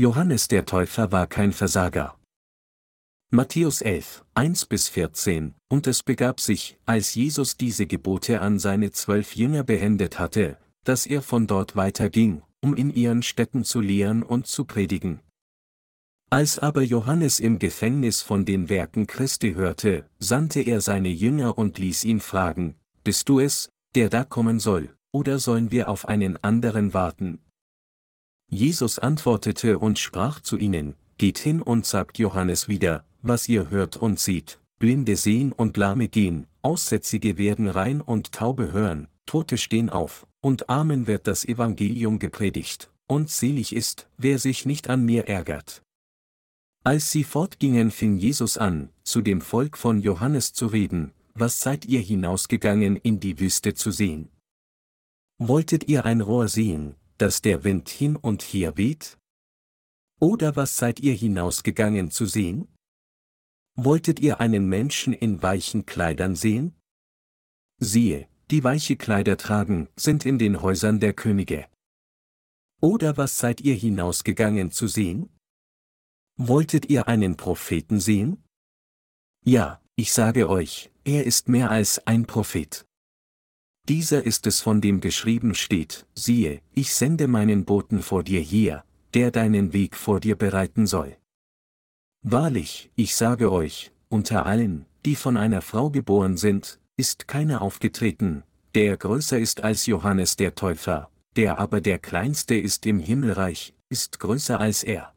Johannes der Täufer war kein Versager. Matthäus 11, 1 bis 14, und es begab sich, als Jesus diese Gebote an seine zwölf Jünger beendet hatte, dass er von dort weiterging, um in ihren Städten zu lehren und zu predigen. Als aber Johannes im Gefängnis von den Werken Christi hörte, sandte er seine Jünger und ließ ihn fragen, Bist du es, der da kommen soll, oder sollen wir auf einen anderen warten? Jesus antwortete und sprach zu ihnen, Geht hin und sagt Johannes wieder, was ihr hört und seht, Blinde sehen und Lahme gehen, Aussätzige werden rein und Taube hören, Tote stehen auf, und Amen wird das Evangelium gepredigt, und selig ist, wer sich nicht an mir ärgert. Als sie fortgingen, fing Jesus an, zu dem Volk von Johannes zu reden, was seid ihr hinausgegangen in die Wüste zu sehen? Wolltet ihr ein Rohr sehen, dass der Wind hin und her weht? Oder was seid ihr hinausgegangen zu sehen? Wolltet ihr einen Menschen in weichen Kleidern sehen? Siehe, die weiche Kleider tragen, sind in den Häusern der Könige. Oder was seid ihr hinausgegangen zu sehen? Wolltet ihr einen Propheten sehen? Ja, ich sage euch, er ist mehr als ein Prophet. Dieser ist es von dem geschrieben steht, siehe, ich sende meinen Boten vor dir hier, der deinen Weg vor dir bereiten soll. Wahrlich, ich sage euch, unter allen, die von einer Frau geboren sind, ist keiner aufgetreten, der größer ist als Johannes der Täufer, der aber der kleinste ist im Himmelreich, ist größer als er.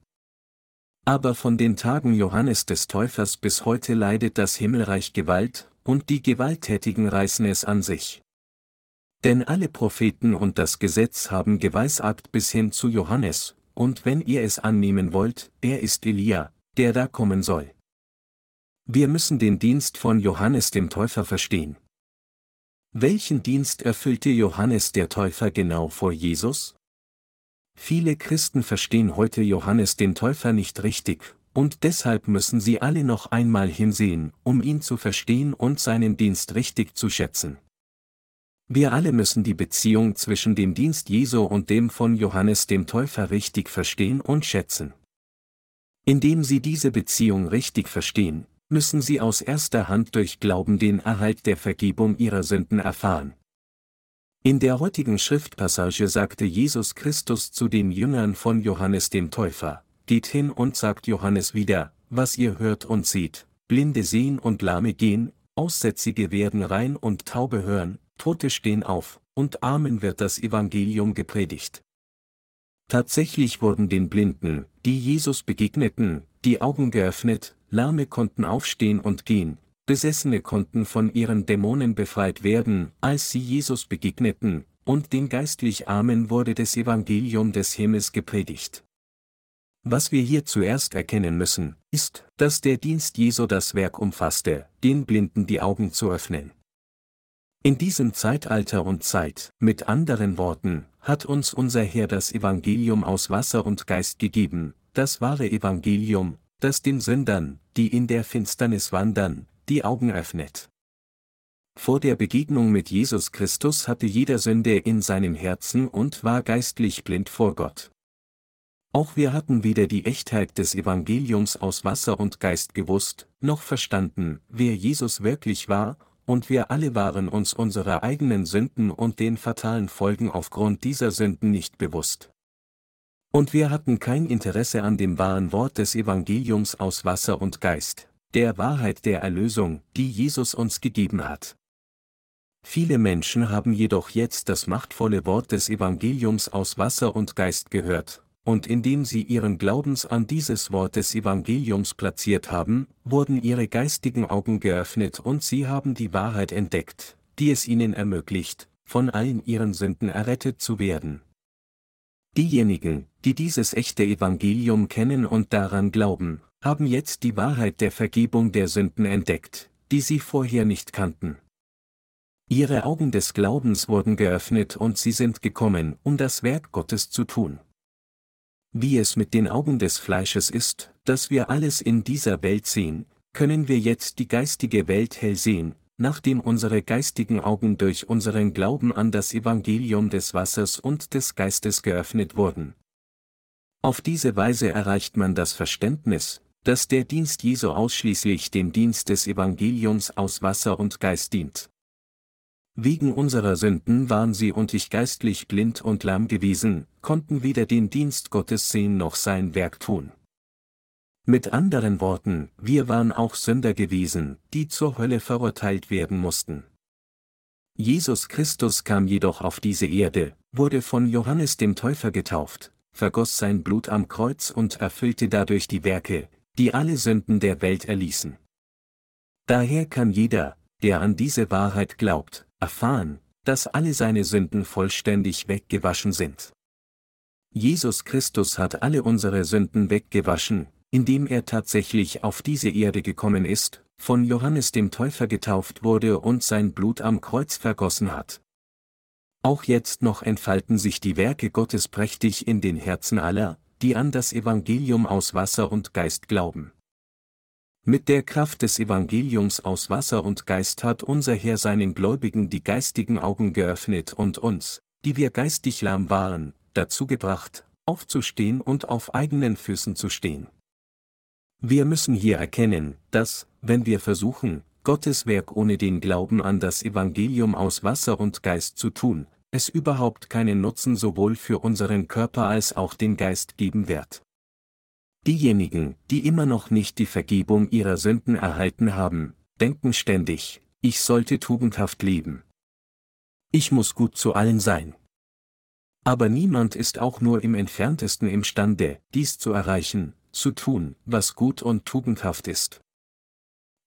Aber von den Tagen Johannes des Täufers bis heute leidet das Himmelreich Gewalt, und die Gewalttätigen reißen es an sich. Denn alle Propheten und das Gesetz haben geweissagt bis hin zu Johannes, und wenn ihr es annehmen wollt, er ist Elia, der da kommen soll. Wir müssen den Dienst von Johannes dem Täufer verstehen. Welchen Dienst erfüllte Johannes der Täufer genau vor Jesus? Viele Christen verstehen heute Johannes den Täufer nicht richtig, und deshalb müssen sie alle noch einmal hinsehen, um ihn zu verstehen und seinen Dienst richtig zu schätzen. Wir alle müssen die Beziehung zwischen dem Dienst Jesu und dem von Johannes dem Täufer richtig verstehen und schätzen. Indem Sie diese Beziehung richtig verstehen, müssen Sie aus erster Hand durch Glauben den Erhalt der Vergebung Ihrer Sünden erfahren. In der heutigen Schriftpassage sagte Jesus Christus zu den Jüngern von Johannes dem Täufer, Geht hin und sagt Johannes wieder, was ihr hört und seht, Blinde sehen und Lahme gehen, Aussätzige werden rein und Taube hören, Tote stehen auf, und Armen wird das Evangelium gepredigt. Tatsächlich wurden den Blinden, die Jesus begegneten, die Augen geöffnet, Lahme konnten aufstehen und gehen, Besessene konnten von ihren Dämonen befreit werden, als sie Jesus begegneten, und den geistlich Armen wurde das Evangelium des Himmels gepredigt. Was wir hier zuerst erkennen müssen, ist, dass der Dienst Jesu das Werk umfasste, den Blinden die Augen zu öffnen. In diesem Zeitalter und Zeit, mit anderen Worten, hat uns unser Herr das Evangelium aus Wasser und Geist gegeben, das wahre Evangelium, das den Sündern, die in der Finsternis wandern, die Augen öffnet. Vor der Begegnung mit Jesus Christus hatte jeder Sünde in seinem Herzen und war geistlich blind vor Gott. Auch wir hatten weder die Echtheit des Evangeliums aus Wasser und Geist gewusst, noch verstanden, wer Jesus wirklich war, und wir alle waren uns unserer eigenen Sünden und den fatalen Folgen aufgrund dieser Sünden nicht bewusst. Und wir hatten kein Interesse an dem wahren Wort des Evangeliums aus Wasser und Geist, der Wahrheit der Erlösung, die Jesus uns gegeben hat. Viele Menschen haben jedoch jetzt das machtvolle Wort des Evangeliums aus Wasser und Geist gehört, und indem sie ihren Glaubens an dieses Wort des Evangeliums platziert haben, wurden ihre geistigen Augen geöffnet und sie haben die Wahrheit entdeckt, die es ihnen ermöglicht, von allen ihren Sünden errettet zu werden. Diejenigen, die dieses echte Evangelium kennen und daran glauben, haben jetzt die Wahrheit der Vergebung der Sünden entdeckt, die sie vorher nicht kannten. Ihre Augen des Glaubens wurden geöffnet und sie sind gekommen, um das Werk Gottes zu tun. Wie es mit den Augen des Fleisches ist, dass wir alles in dieser Welt sehen, können wir jetzt die geistige Welt hell sehen, nachdem unsere geistigen Augen durch unseren Glauben an das Evangelium des Wassers und des Geistes geöffnet wurden. Auf diese Weise erreicht man das Verständnis, dass der Dienst Jesu ausschließlich dem Dienst des Evangeliums aus Wasser und Geist dient. Wegen unserer Sünden waren sie und ich geistlich blind und lahm gewesen, konnten weder den Dienst Gottes sehen noch sein Werk tun. Mit anderen Worten, wir waren auch Sünder gewesen, die zur Hölle verurteilt werden mussten. Jesus Christus kam jedoch auf diese Erde, wurde von Johannes dem Täufer getauft, vergoss sein Blut am Kreuz und erfüllte dadurch die Werke, die alle Sünden der Welt erließen. Daher kann jeder, der an diese Wahrheit glaubt, erfahren, dass alle seine Sünden vollständig weggewaschen sind. Jesus Christus hat alle unsere Sünden weggewaschen, indem er tatsächlich auf diese Erde gekommen ist, von Johannes dem Täufer getauft wurde und sein Blut am Kreuz vergossen hat. Auch jetzt noch entfalten sich die Werke Gottes prächtig in den Herzen aller, die an das Evangelium aus Wasser und Geist glauben. Mit der Kraft des Evangeliums aus Wasser und Geist hat unser Herr seinen Gläubigen die geistigen Augen geöffnet und uns, die wir geistig lahm waren, dazu gebracht, aufzustehen und auf eigenen Füßen zu stehen. Wir müssen hier erkennen, dass, wenn wir versuchen, Gottes Werk ohne den Glauben an das Evangelium aus Wasser und Geist zu tun, es überhaupt keinen Nutzen sowohl für unseren Körper als auch den Geist geben wird. Diejenigen, die immer noch nicht die Vergebung ihrer Sünden erhalten haben, denken ständig, ich sollte tugendhaft leben. Ich muss gut zu allen sein. Aber niemand ist auch nur im entferntesten imstande, dies zu erreichen, zu tun, was gut und tugendhaft ist.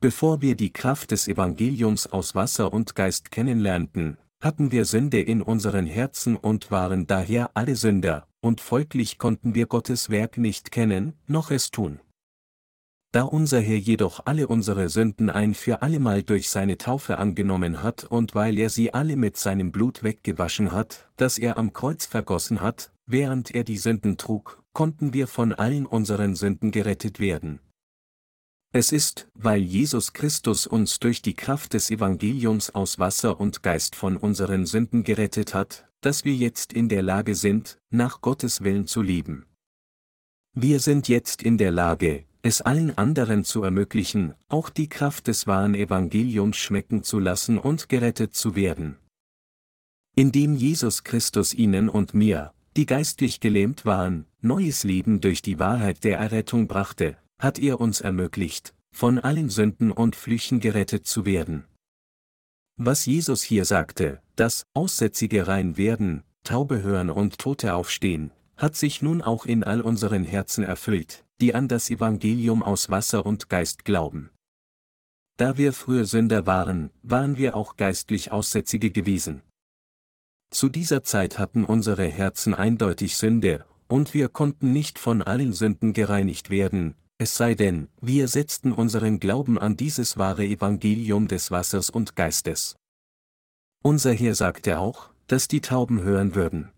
Bevor wir die Kraft des Evangeliums aus Wasser und Geist kennenlernten, hatten wir Sünde in unseren Herzen und waren daher alle Sünder, und folglich konnten wir Gottes Werk nicht kennen, noch es tun. Da unser Herr jedoch alle unsere Sünden ein für allemal durch seine Taufe angenommen hat und weil er sie alle mit seinem Blut weggewaschen hat, das er am Kreuz vergossen hat, während er die Sünden trug, konnten wir von allen unseren Sünden gerettet werden. Es ist, weil Jesus Christus uns durch die Kraft des Evangeliums aus Wasser und Geist von unseren Sünden gerettet hat, dass wir jetzt in der Lage sind, nach Gottes Willen zu leben. Wir sind jetzt in der Lage, es allen anderen zu ermöglichen, auch die Kraft des wahren Evangeliums schmecken zu lassen und gerettet zu werden. Indem Jesus Christus ihnen und mir, die geistlich gelähmt waren, neues Leben durch die Wahrheit der Errettung brachte, hat er uns ermöglicht, von allen Sünden und Flüchen gerettet zu werden. Was Jesus hier sagte, dass Aussätzige rein werden, Taube hören und Tote aufstehen, hat sich nun auch in all unseren Herzen erfüllt, die an das Evangelium aus Wasser und Geist glauben. Da wir früher Sünder waren, waren wir auch geistlich Aussätzige gewesen. Zu dieser Zeit hatten unsere Herzen eindeutig Sünde, und wir konnten nicht von allen Sünden gereinigt werden, es sei denn, wir setzten unseren Glauben an dieses wahre Evangelium des Wassers und Geistes. Unser Herr sagte auch, dass die Tauben hören würden.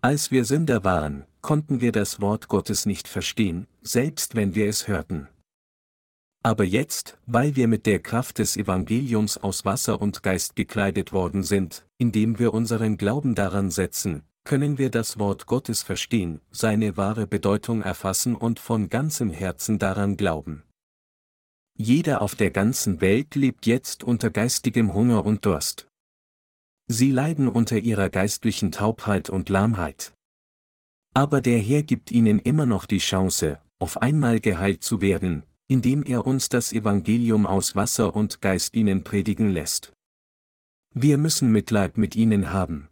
Als wir Sünder waren, konnten wir das Wort Gottes nicht verstehen, selbst wenn wir es hörten. Aber jetzt, weil wir mit der Kraft des Evangeliums aus Wasser und Geist gekleidet worden sind, indem wir unseren Glauben daran setzen, können wir das Wort Gottes verstehen, seine wahre Bedeutung erfassen und von ganzem Herzen daran glauben. Jeder auf der ganzen Welt lebt jetzt unter geistigem Hunger und Durst. Sie leiden unter ihrer geistlichen Taubheit und Lahmheit. Aber der Herr gibt ihnen immer noch die Chance, auf einmal geheilt zu werden, indem er uns das Evangelium aus Wasser und Geist ihnen predigen lässt. Wir müssen Mitleid mit ihnen haben.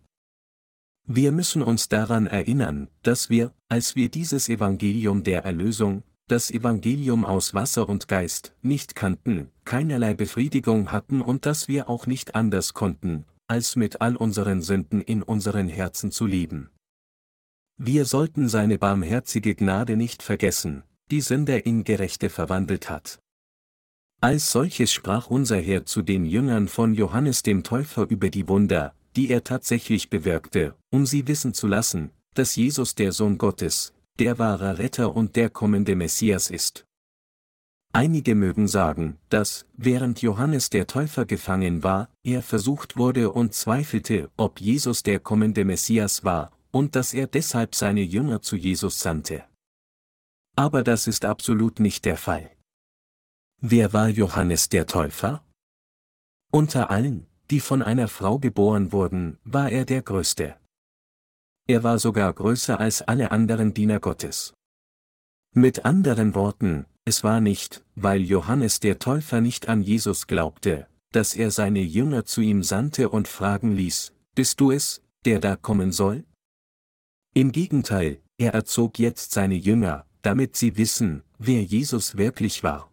Wir müssen uns daran erinnern, dass wir, als wir dieses Evangelium der Erlösung, das Evangelium aus Wasser und Geist, nicht kannten, keinerlei Befriedigung hatten und dass wir auch nicht anders konnten, als mit all unseren Sünden in unseren Herzen zu leben. Wir sollten seine barmherzige Gnade nicht vergessen, die Sünder in Gerechte verwandelt hat. Als solches sprach unser Herr zu den Jüngern von Johannes dem Täufer über die Wunder, die er tatsächlich bewirkte, um sie wissen zu lassen, dass Jesus der Sohn Gottes, der wahre Retter und der kommende Messias ist. Einige mögen sagen, dass, während Johannes der Täufer gefangen war, er versucht wurde und zweifelte, ob Jesus der kommende Messias war, und dass er deshalb seine Jünger zu Jesus sandte. Aber das ist absolut nicht der Fall. Wer war Johannes der Täufer? Unter allen, die von einer Frau geboren wurden, war er der Größte. Er war sogar größer als alle anderen Diener Gottes. Mit anderen Worten, es war nicht, weil Johannes der Täufer nicht an Jesus glaubte, dass er seine Jünger zu ihm sandte und fragen ließ, bist du es, der da kommen soll? Im Gegenteil, er erzog jetzt seine Jünger, damit sie wissen, wer Jesus wirklich war.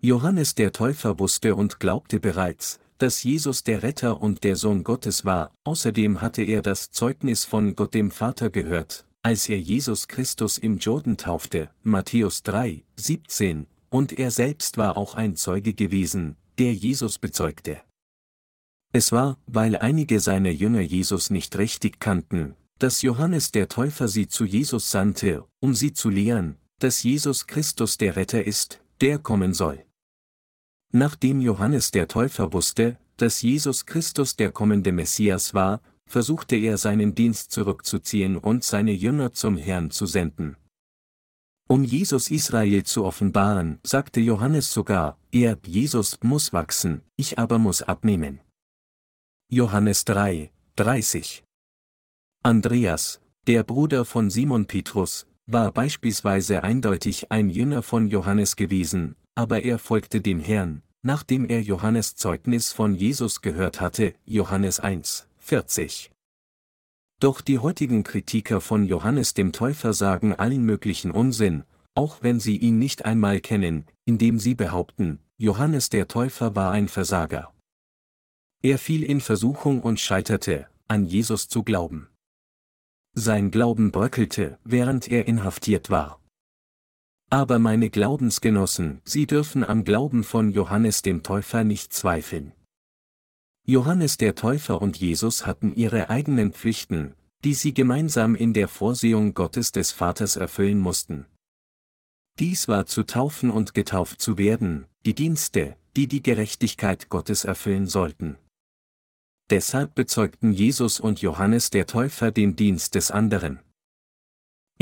Johannes der Täufer wusste und glaubte bereits, dass Jesus der Retter und der Sohn Gottes war, außerdem hatte er das Zeugnis von Gott dem Vater gehört, als er Jesus Christus im Jordan taufte, Matthäus 3, 17, und er selbst war auch ein Zeuge gewesen, der Jesus bezeugte. Es war, weil einige seiner Jünger Jesus nicht richtig kannten, dass Johannes der Täufer sie zu Jesus sandte, um sie zu lehren, dass Jesus Christus der Retter ist, der kommen soll. Nachdem Johannes der Täufer wusste, dass Jesus Christus der kommende Messias war, versuchte er seinen Dienst zurückzuziehen und seine Jünger zum Herrn zu senden. Um Jesus Israel zu offenbaren, sagte Johannes sogar, er, Jesus, muss wachsen, ich aber muss abnehmen. Johannes 3, 30 Andreas, der Bruder von Simon Petrus, war beispielsweise eindeutig ein Jünger von Johannes gewesen, aber er folgte dem Herrn, nachdem er Johannes Zeugnis von Jesus gehört hatte, Johannes 1, 40. Doch die heutigen Kritiker von Johannes dem Täufer sagen allen möglichen Unsinn, auch wenn sie ihn nicht einmal kennen, indem sie behaupten, Johannes der Täufer war ein Versager. Er fiel in Versuchung und scheiterte, an Jesus zu glauben. Sein Glauben bröckelte, während er inhaftiert war. Aber meine Glaubensgenossen, Sie dürfen am Glauben von Johannes dem Täufer nicht zweifeln. Johannes der Täufer und Jesus hatten ihre eigenen Pflichten, die sie gemeinsam in der Vorsehung Gottes des Vaters erfüllen mussten. Dies war zu taufen und getauft zu werden, die Dienste, die die Gerechtigkeit Gottes erfüllen sollten. Deshalb bezeugten Jesus und Johannes der Täufer den Dienst des anderen.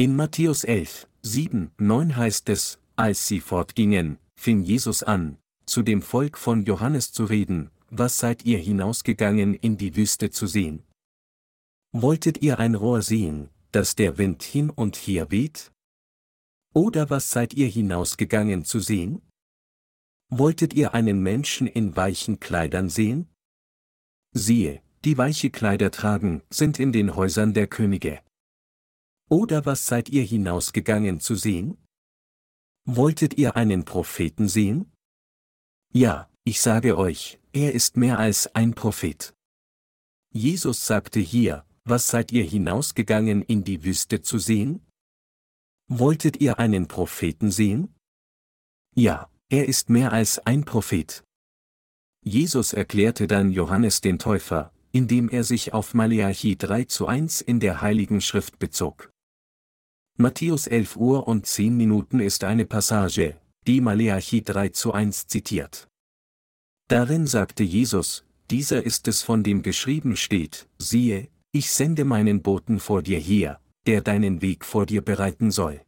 In Matthäus 11, 7, 9 heißt es, als sie fortgingen, fing Jesus an, zu dem Volk von Johannes zu reden, was seid ihr hinausgegangen in die Wüste zu sehen? Wolltet ihr ein Rohr sehen, das der Wind hin und her weht? Oder was seid ihr hinausgegangen zu sehen? Wolltet ihr einen Menschen in weichen Kleidern sehen? Siehe, die weiche Kleider tragen, sind in den Häusern der Könige. Oder was seid ihr hinausgegangen zu sehen? Wolltet ihr einen Propheten sehen? Ja, ich sage euch, er ist mehr als ein Prophet. Jesus sagte hier, was seid ihr hinausgegangen in die Wüste zu sehen? Wolltet ihr einen Propheten sehen? Ja, er ist mehr als ein Prophet. Jesus erklärte dann Johannes den Täufer, indem er sich auf Maleachi 3 zu 1 in der Heiligen Schrift bezog. Matthäus 11 Uhr und 10 Minuten ist eine Passage, die Maleachi 3 zu 1 zitiert. Darin sagte Jesus, dieser ist es von dem geschrieben steht, siehe, ich sende meinen Boten vor dir her, der deinen Weg vor dir bereiten soll.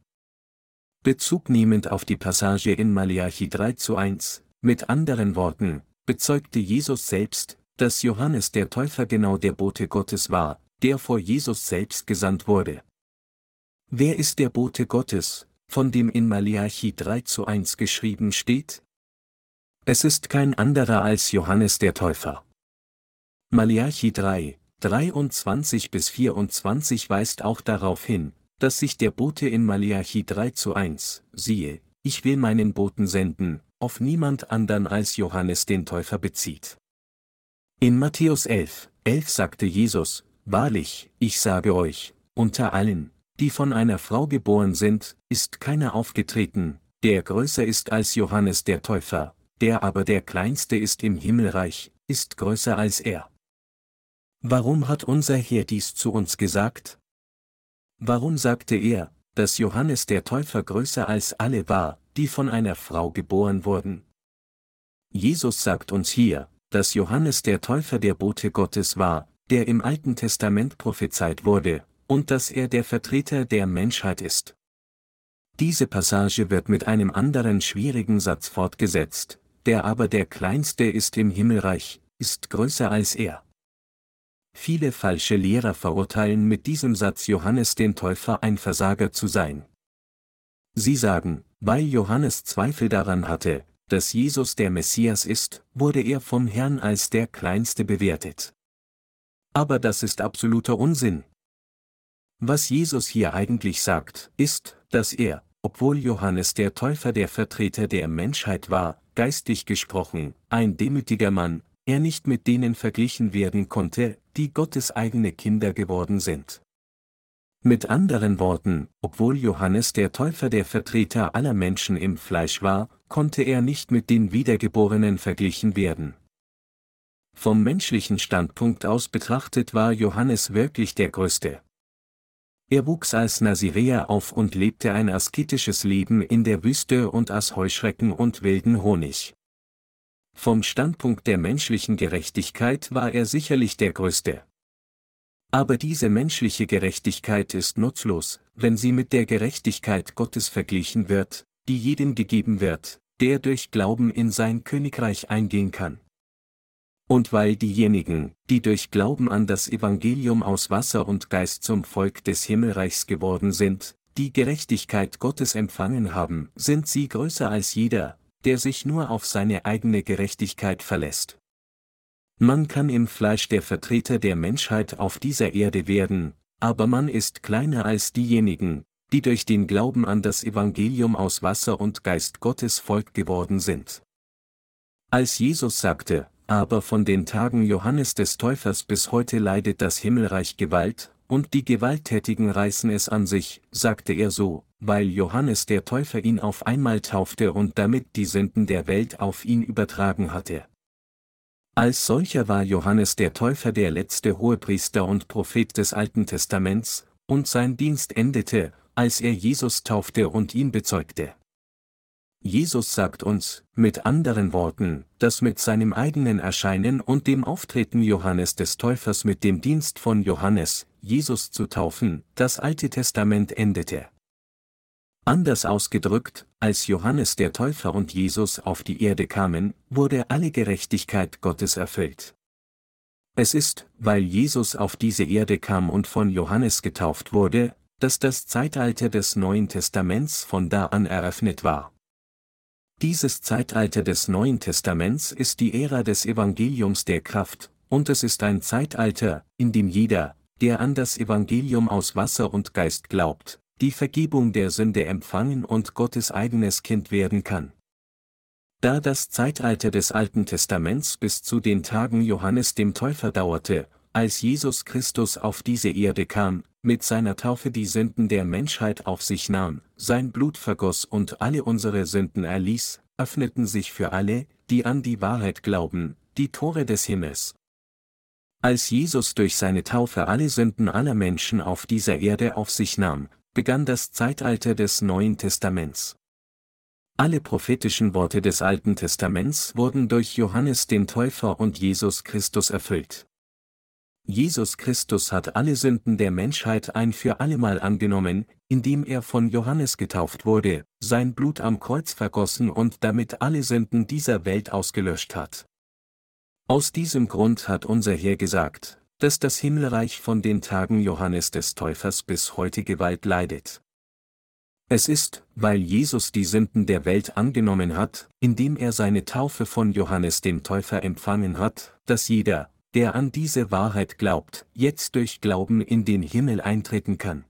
Bezug nehmend auf die Passage in Malachi 3 zu 1, mit anderen Worten, bezeugte Jesus selbst, dass Johannes der Täufer genau der Bote Gottes war, der vor Jesus selbst gesandt wurde. Wer ist der Bote Gottes, von dem in Malachi 3 zu 1 geschrieben steht? Es ist kein anderer als Johannes der Täufer. Malachi 3, 23 bis 24 weist auch darauf hin, dass sich der Bote in Maleachi 3 zu 1, siehe, ich will meinen Boten senden, auf niemand anderen als Johannes den Täufer bezieht. In Matthäus 11, 11 sagte Jesus, Wahrlich, ich sage euch, unter allen, die von einer Frau geboren sind, ist keiner aufgetreten, der größer ist als Johannes der Täufer, der aber der kleinste ist im Himmelreich, ist größer als er. Warum hat unser Herr dies zu uns gesagt? Warum sagte er, dass Johannes der Täufer größer als alle war, die von einer Frau geboren wurden? Jesus sagt uns hier, dass Johannes der Täufer der Bote Gottes war, der im Alten Testament prophezeit wurde, und dass er der Vertreter der Menschheit ist. Diese Passage wird mit einem anderen schwierigen Satz fortgesetzt, der aber der kleinste ist im Himmelreich, ist größer als er. Viele falsche Lehrer verurteilen mit diesem Satz Johannes den Täufer ein Versager zu sein. Sie sagen, weil Johannes Zweifel daran hatte, dass Jesus der Messias ist, wurde er vom Herrn als der Kleinste bewertet. Aber das ist absoluter Unsinn. Was Jesus hier eigentlich sagt, ist, dass er, obwohl Johannes der Täufer der Vertreter der Menschheit war, geistig gesprochen, ein demütiger Mann, er nicht mit denen verglichen werden konnte, die Gottes eigene Kinder geworden sind. Mit anderen Worten, obwohl Johannes der Täufer der Vertreter aller Menschen im Fleisch war, konnte er nicht mit den Wiedergeborenen verglichen werden. Vom menschlichen Standpunkt aus betrachtet war Johannes wirklich der Größte. Er wuchs als Naziräer auf und lebte ein asketisches Leben in der Wüste und aß Heuschrecken und wilden Honig. Vom Standpunkt der menschlichen Gerechtigkeit war er sicherlich der Größte. Aber diese menschliche Gerechtigkeit ist nutzlos, wenn sie mit der Gerechtigkeit Gottes verglichen wird, die jedem gegeben wird, der durch Glauben in sein Königreich eingehen kann. Und weil diejenigen, die durch Glauben an das Evangelium aus Wasser und Geist zum Volk des Himmelreichs geworden sind, die Gerechtigkeit Gottes empfangen haben, sind sie größer als jeder, der sich nur auf seine eigene Gerechtigkeit verlässt. Man kann im Fleisch der Vertreter der Menschheit auf dieser Erde werden, aber man ist kleiner als diejenigen, die durch den Glauben an das Evangelium aus Wasser und Geist Gottes Volk geworden sind. Als Jesus sagte, aber von den Tagen Johannes des Täufers bis heute leidet das Himmelreich Gewalt, und die Gewalttätigen reißen es an sich, sagte er so, weil Johannes der Täufer ihn auf einmal taufte und damit die Sünden der Welt auf ihn übertragen hatte. Als solcher war Johannes der Täufer der letzte Hohepriester und Prophet des Alten Testaments, und sein Dienst endete, als er Jesus taufte und ihn bezeugte. Jesus sagt uns, mit anderen Worten, dass mit seinem eigenen Erscheinen und dem Auftreten Johannes des Täufers mit dem Dienst von Johannes, Jesus zu taufen, das Alte Testament endete. Anders ausgedrückt, als Johannes der Täufer und Jesus auf die Erde kamen, wurde alle Gerechtigkeit Gottes erfüllt. Es ist, weil Jesus auf diese Erde kam und von Johannes getauft wurde, dass das Zeitalter des Neuen Testaments von da an eröffnet war. Dieses Zeitalter des Neuen Testaments ist die Ära des Evangeliums der Kraft, und es ist ein Zeitalter, in dem jeder, der an das Evangelium aus Wasser und Geist glaubt, die Vergebung der Sünde empfangen und Gottes eigenes Kind werden kann. Da das Zeitalter des Alten Testaments bis zu den Tagen Johannes dem Täufer dauerte, als Jesus Christus auf diese Erde kam, mit seiner Taufe die Sünden der Menschheit auf sich nahm, sein Blut vergoss und alle unsere Sünden erließ, öffneten sich für alle, die an die Wahrheit glauben, die Tore des Himmels. Als Jesus durch seine Taufe alle Sünden aller Menschen auf dieser Erde auf sich nahm, begann das Zeitalter des Neuen Testaments. Alle prophetischen Worte des Alten Testaments wurden durch Johannes den Täufer und Jesus Christus erfüllt. Jesus Christus hat alle Sünden der Menschheit ein für allemal angenommen, indem er von Johannes getauft wurde, sein Blut am Kreuz vergossen und damit alle Sünden dieser Welt ausgelöscht hat. Aus diesem Grund hat unser Herr gesagt, dass das Himmelreich von den Tagen Johannes des Täufers bis heute Gewalt leidet. Es ist, weil Jesus die Sünden der Welt angenommen hat, indem er seine Taufe von Johannes dem Täufer empfangen hat, dass jeder, der an diese Wahrheit glaubt, jetzt durch Glauben in den Himmel eintreten kann.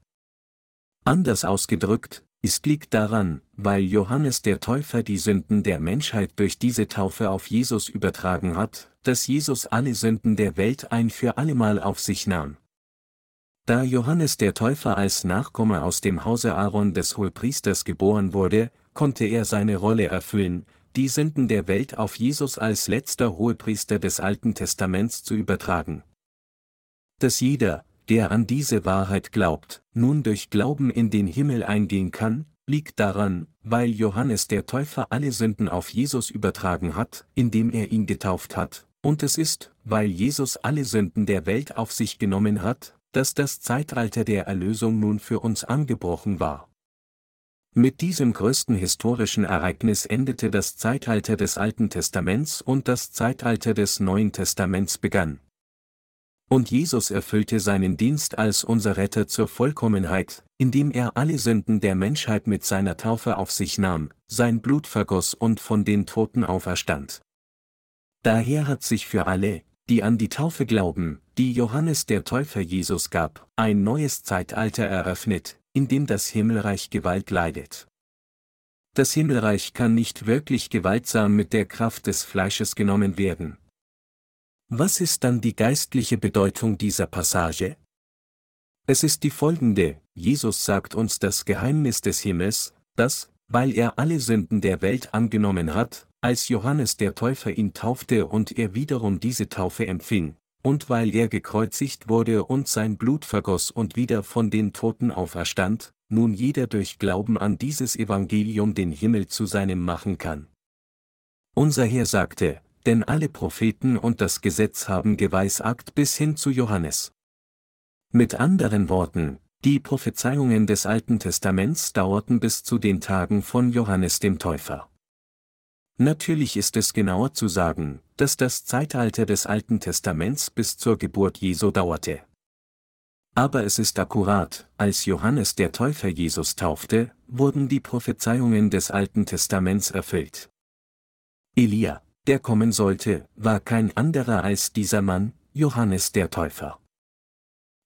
Anders ausgedrückt, es liegt daran, weil Johannes der Täufer die Sünden der Menschheit durch diese Taufe auf Jesus übertragen hat, dass Jesus alle Sünden der Welt ein für allemal auf sich nahm. Da Johannes der Täufer als Nachkomme aus dem Hause Aaron des Hohepriesters geboren wurde, konnte er seine Rolle erfüllen, die Sünden der Welt auf Jesus als letzter Hohepriester des Alten Testaments zu übertragen. Dass jeder, der an diese Wahrheit glaubt, nun durch Glauben in den Himmel eingehen kann, liegt daran, weil Johannes der Täufer alle Sünden auf Jesus übertragen hat, indem er ihn getauft hat, und es ist, weil Jesus alle Sünden der Welt auf sich genommen hat, dass das Zeitalter der Erlösung nun für uns angebrochen war. Mit diesem größten historischen Ereignis endete das Zeitalter des Alten Testaments und das Zeitalter des Neuen Testaments begann. Und Jesus erfüllte seinen Dienst als unser Retter zur Vollkommenheit, indem er alle Sünden der Menschheit mit seiner Taufe auf sich nahm, sein Blut vergoss und von den Toten auferstand. Daher hat sich für alle, die an die Taufe glauben, die Johannes der Täufer Jesus gab, ein neues Zeitalter eröffnet, in dem das Himmelreich Gewalt leidet. Das Himmelreich kann nicht wirklich gewaltsam mit der Kraft des Fleisches genommen werden. Was ist dann die geistliche Bedeutung dieser Passage? Es ist die folgende, Jesus sagt uns das Geheimnis des Himmels, dass, weil er alle Sünden der Welt angenommen hat, als Johannes der Täufer ihn taufte und er wiederum diese Taufe empfing, und weil er gekreuzigt wurde und sein Blut vergoss und wieder von den Toten auferstand, nun jeder durch Glauben an dieses Evangelium den Himmel zu seinem machen kann. Unser Herr sagte, denn alle Propheten und das Gesetz haben geweissagt bis hin zu Johannes. Mit anderen Worten, die Prophezeiungen des Alten Testaments dauerten bis zu den Tagen von Johannes dem Täufer. Natürlich ist es genauer zu sagen, dass das Zeitalter des Alten Testaments bis zur Geburt Jesu dauerte. Aber es ist akkurat, als Johannes der Täufer Jesus taufte, wurden die Prophezeiungen des Alten Testaments erfüllt. Elia, der kommen sollte, war kein anderer als dieser Mann, Johannes der Täufer.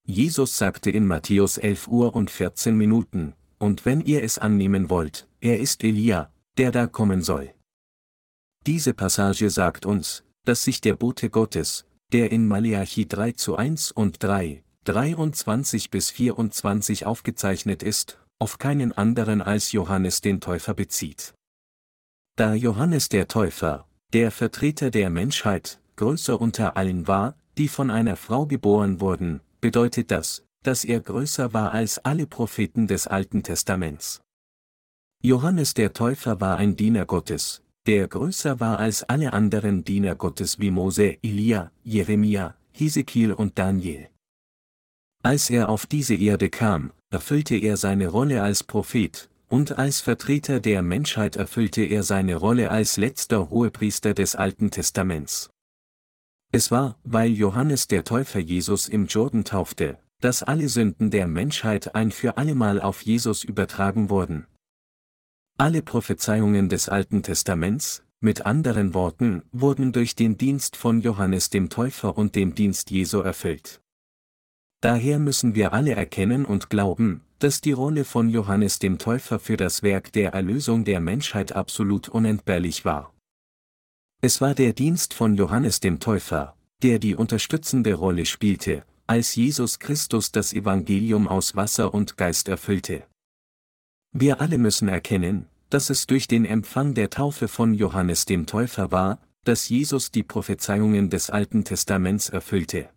Jesus sagte in Matthäus 11 Uhr und 14 Minuten, und wenn ihr es annehmen wollt, er ist Elia, der da kommen soll. Diese Passage sagt uns, dass sich der Bote Gottes, der in Maleachi 3 zu 1 und 3, 23 bis 24 aufgezeichnet ist, auf keinen anderen als Johannes den Täufer bezieht. Da Johannes der Täufer, der Vertreter der Menschheit, größer unter allen war, die von einer Frau geboren wurden, bedeutet das, dass er größer war als alle Propheten des Alten Testaments. Johannes der Täufer war ein Diener Gottes, der größer war als alle anderen Diener Gottes wie Mose, Elia, Jeremia, Hesekiel und Daniel. Als er auf diese Erde kam, erfüllte er seine Rolle als Prophet, und als Vertreter der Menschheit erfüllte er seine Rolle als letzter Hohepriester des Alten Testaments. Es war, weil Johannes der Täufer Jesus im Jordan taufte, dass alle Sünden der Menschheit ein für allemal auf Jesus übertragen wurden. Alle Prophezeiungen des Alten Testaments, mit anderen Worten, wurden durch den Dienst von Johannes dem Täufer und dem Dienst Jesu erfüllt. Daher müssen wir alle erkennen und glauben, dass die Rolle von Johannes dem Täufer für das Werk der Erlösung der Menschheit absolut unentbehrlich war. Es war der Dienst von Johannes dem Täufer, der die unterstützende Rolle spielte, als Jesus Christus das Evangelium aus Wasser und Geist erfüllte. Wir alle müssen erkennen, dass es durch den Empfang der Taufe von Johannes dem Täufer war, dass Jesus die Prophezeiungen des Alten Testaments erfüllte.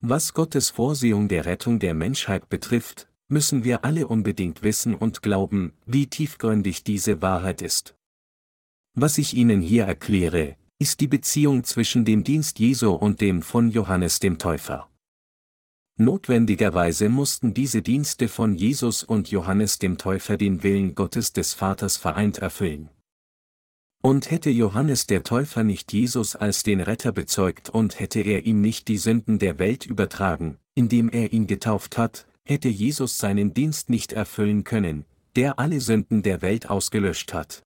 Was Gottes Vorsehung der Rettung der Menschheit betrifft, müssen wir alle unbedingt wissen und glauben, wie tiefgründig diese Wahrheit ist. Was ich Ihnen hier erkläre, ist die Beziehung zwischen dem Dienst Jesu und dem von Johannes dem Täufer. Notwendigerweise mussten diese Dienste von Jesus und Johannes dem Täufer den Willen Gottes des Vaters vereint erfüllen. Und hätte Johannes der Täufer nicht Jesus als den Retter bezeugt und hätte er ihm nicht die Sünden der Welt übertragen, indem er ihn getauft hat, hätte Jesus seinen Dienst nicht erfüllen können, der alle Sünden der Welt ausgelöscht hat.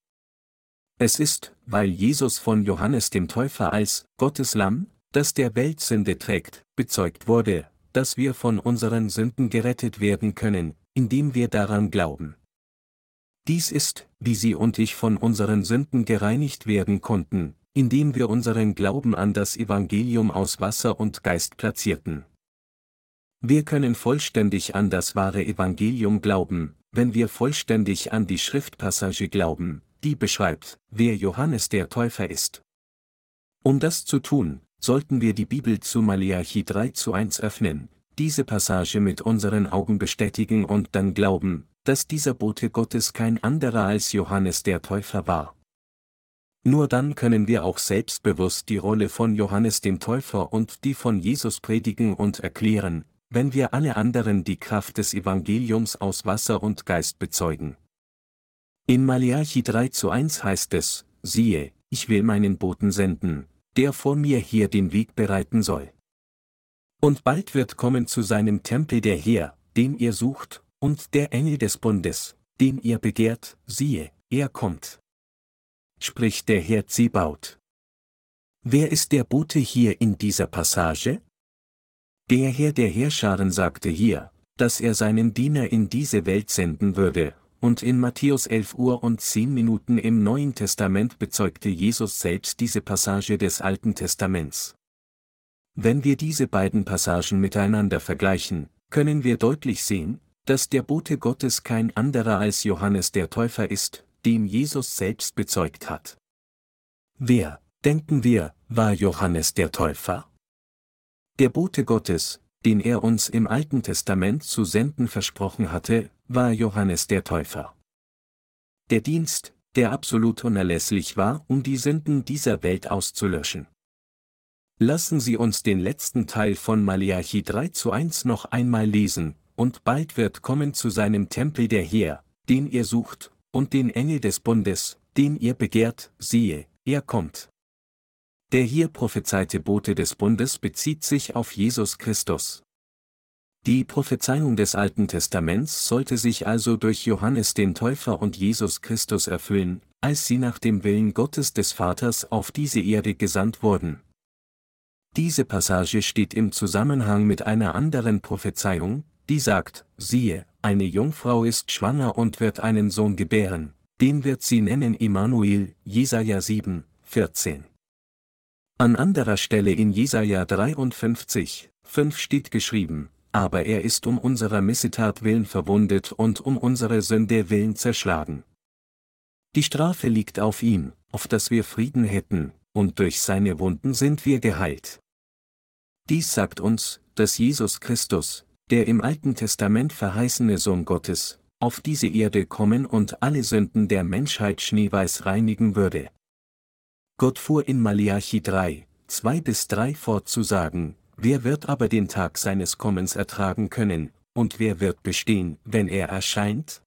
Es ist, weil Jesus von Johannes dem Täufer als Gottes Lamm, das der Welt Sünde trägt, bezeugt wurde, dass wir von unseren Sünden gerettet werden können, indem wir daran glauben. Dies ist, wie Sie und ich von unseren Sünden gereinigt werden konnten, indem wir unseren Glauben an das Evangelium aus Wasser und Geist platzierten. Wir können vollständig an das wahre Evangelium glauben, wenn wir vollständig an die Schriftpassage glauben, die beschreibt, wer Johannes der Täufer ist. Um das zu tun, sollten wir die Bibel zu Maleachi 3 zu 1 öffnen, diese Passage mit unseren Augen bestätigen und dann glauben, dass dieser Bote Gottes kein anderer als Johannes der Täufer war. Nur dann können wir auch selbstbewusst die Rolle von Johannes dem Täufer und die von Jesus predigen und erklären, wenn wir alle anderen die Kraft des Evangeliums aus Wasser und Geist bezeugen. In Malachi 3 zu 1 heißt es, siehe, ich will meinen Boten senden, der vor mir hier den Weg bereiten soll. Und bald wird kommen zu seinem Tempel der Herr, den ihr sucht, und der Engel des Bundes, den ihr begehrt, siehe, er kommt. Spricht der Herr Zebaut. Wer ist der Bote hier in dieser Passage? Der Herr der Herrscharen sagte hier, dass er seinen Diener in diese Welt senden würde, und in Matthäus 11 Uhr und 10 Minuten im Neuen Testament bezeugte Jesus selbst diese Passage des Alten Testaments. Wenn wir diese beiden Passagen miteinander vergleichen, können wir deutlich sehen, dass der Bote Gottes kein anderer als Johannes der Täufer ist, dem Jesus selbst bezeugt hat. Wer, denken wir, war Johannes der Täufer? Der Bote Gottes, den er uns im Alten Testament zu senden versprochen hatte, war Johannes der Täufer. Der Dienst, der absolut unerlässlich war, um die Sünden dieser Welt auszulöschen. Lassen Sie uns den letzten Teil von Malachi 3 zu 1 noch einmal lesen, und bald wird kommen zu seinem Tempel der Herr, den ihr sucht, und den Engel des Bundes, den ihr begehrt, siehe, er kommt. Der hier prophezeite Bote des Bundes bezieht sich auf Jesus Christus. Die Prophezeiung des Alten Testaments sollte sich also durch Johannes den Täufer und Jesus Christus erfüllen, als sie nach dem Willen Gottes des Vaters auf diese Erde gesandt wurden. Diese Passage steht im Zusammenhang mit einer anderen Prophezeiung, die sagt, siehe, eine Jungfrau ist schwanger und wird einen Sohn gebären, den wird sie nennen Immanuel, Jesaja 7, 14. An anderer Stelle in Jesaja 53, 5 steht geschrieben, aber er ist um unserer Missetat willen verwundet und um unsere Sünde willen zerschlagen. Die Strafe liegt auf ihm, auf dass wir Frieden hätten, und durch seine Wunden sind wir geheilt. Dies sagt uns, dass Jesus Christus, der im Alten Testament verheißene Sohn Gottes, auf diese Erde kommen und alle Sünden der Menschheit schneeweiß reinigen würde. Gott fuhr in Malachi 3, 2 bis 3 fort zu sagen, wer wird aber den Tag seines Kommens ertragen können, und wer wird bestehen, wenn er erscheint?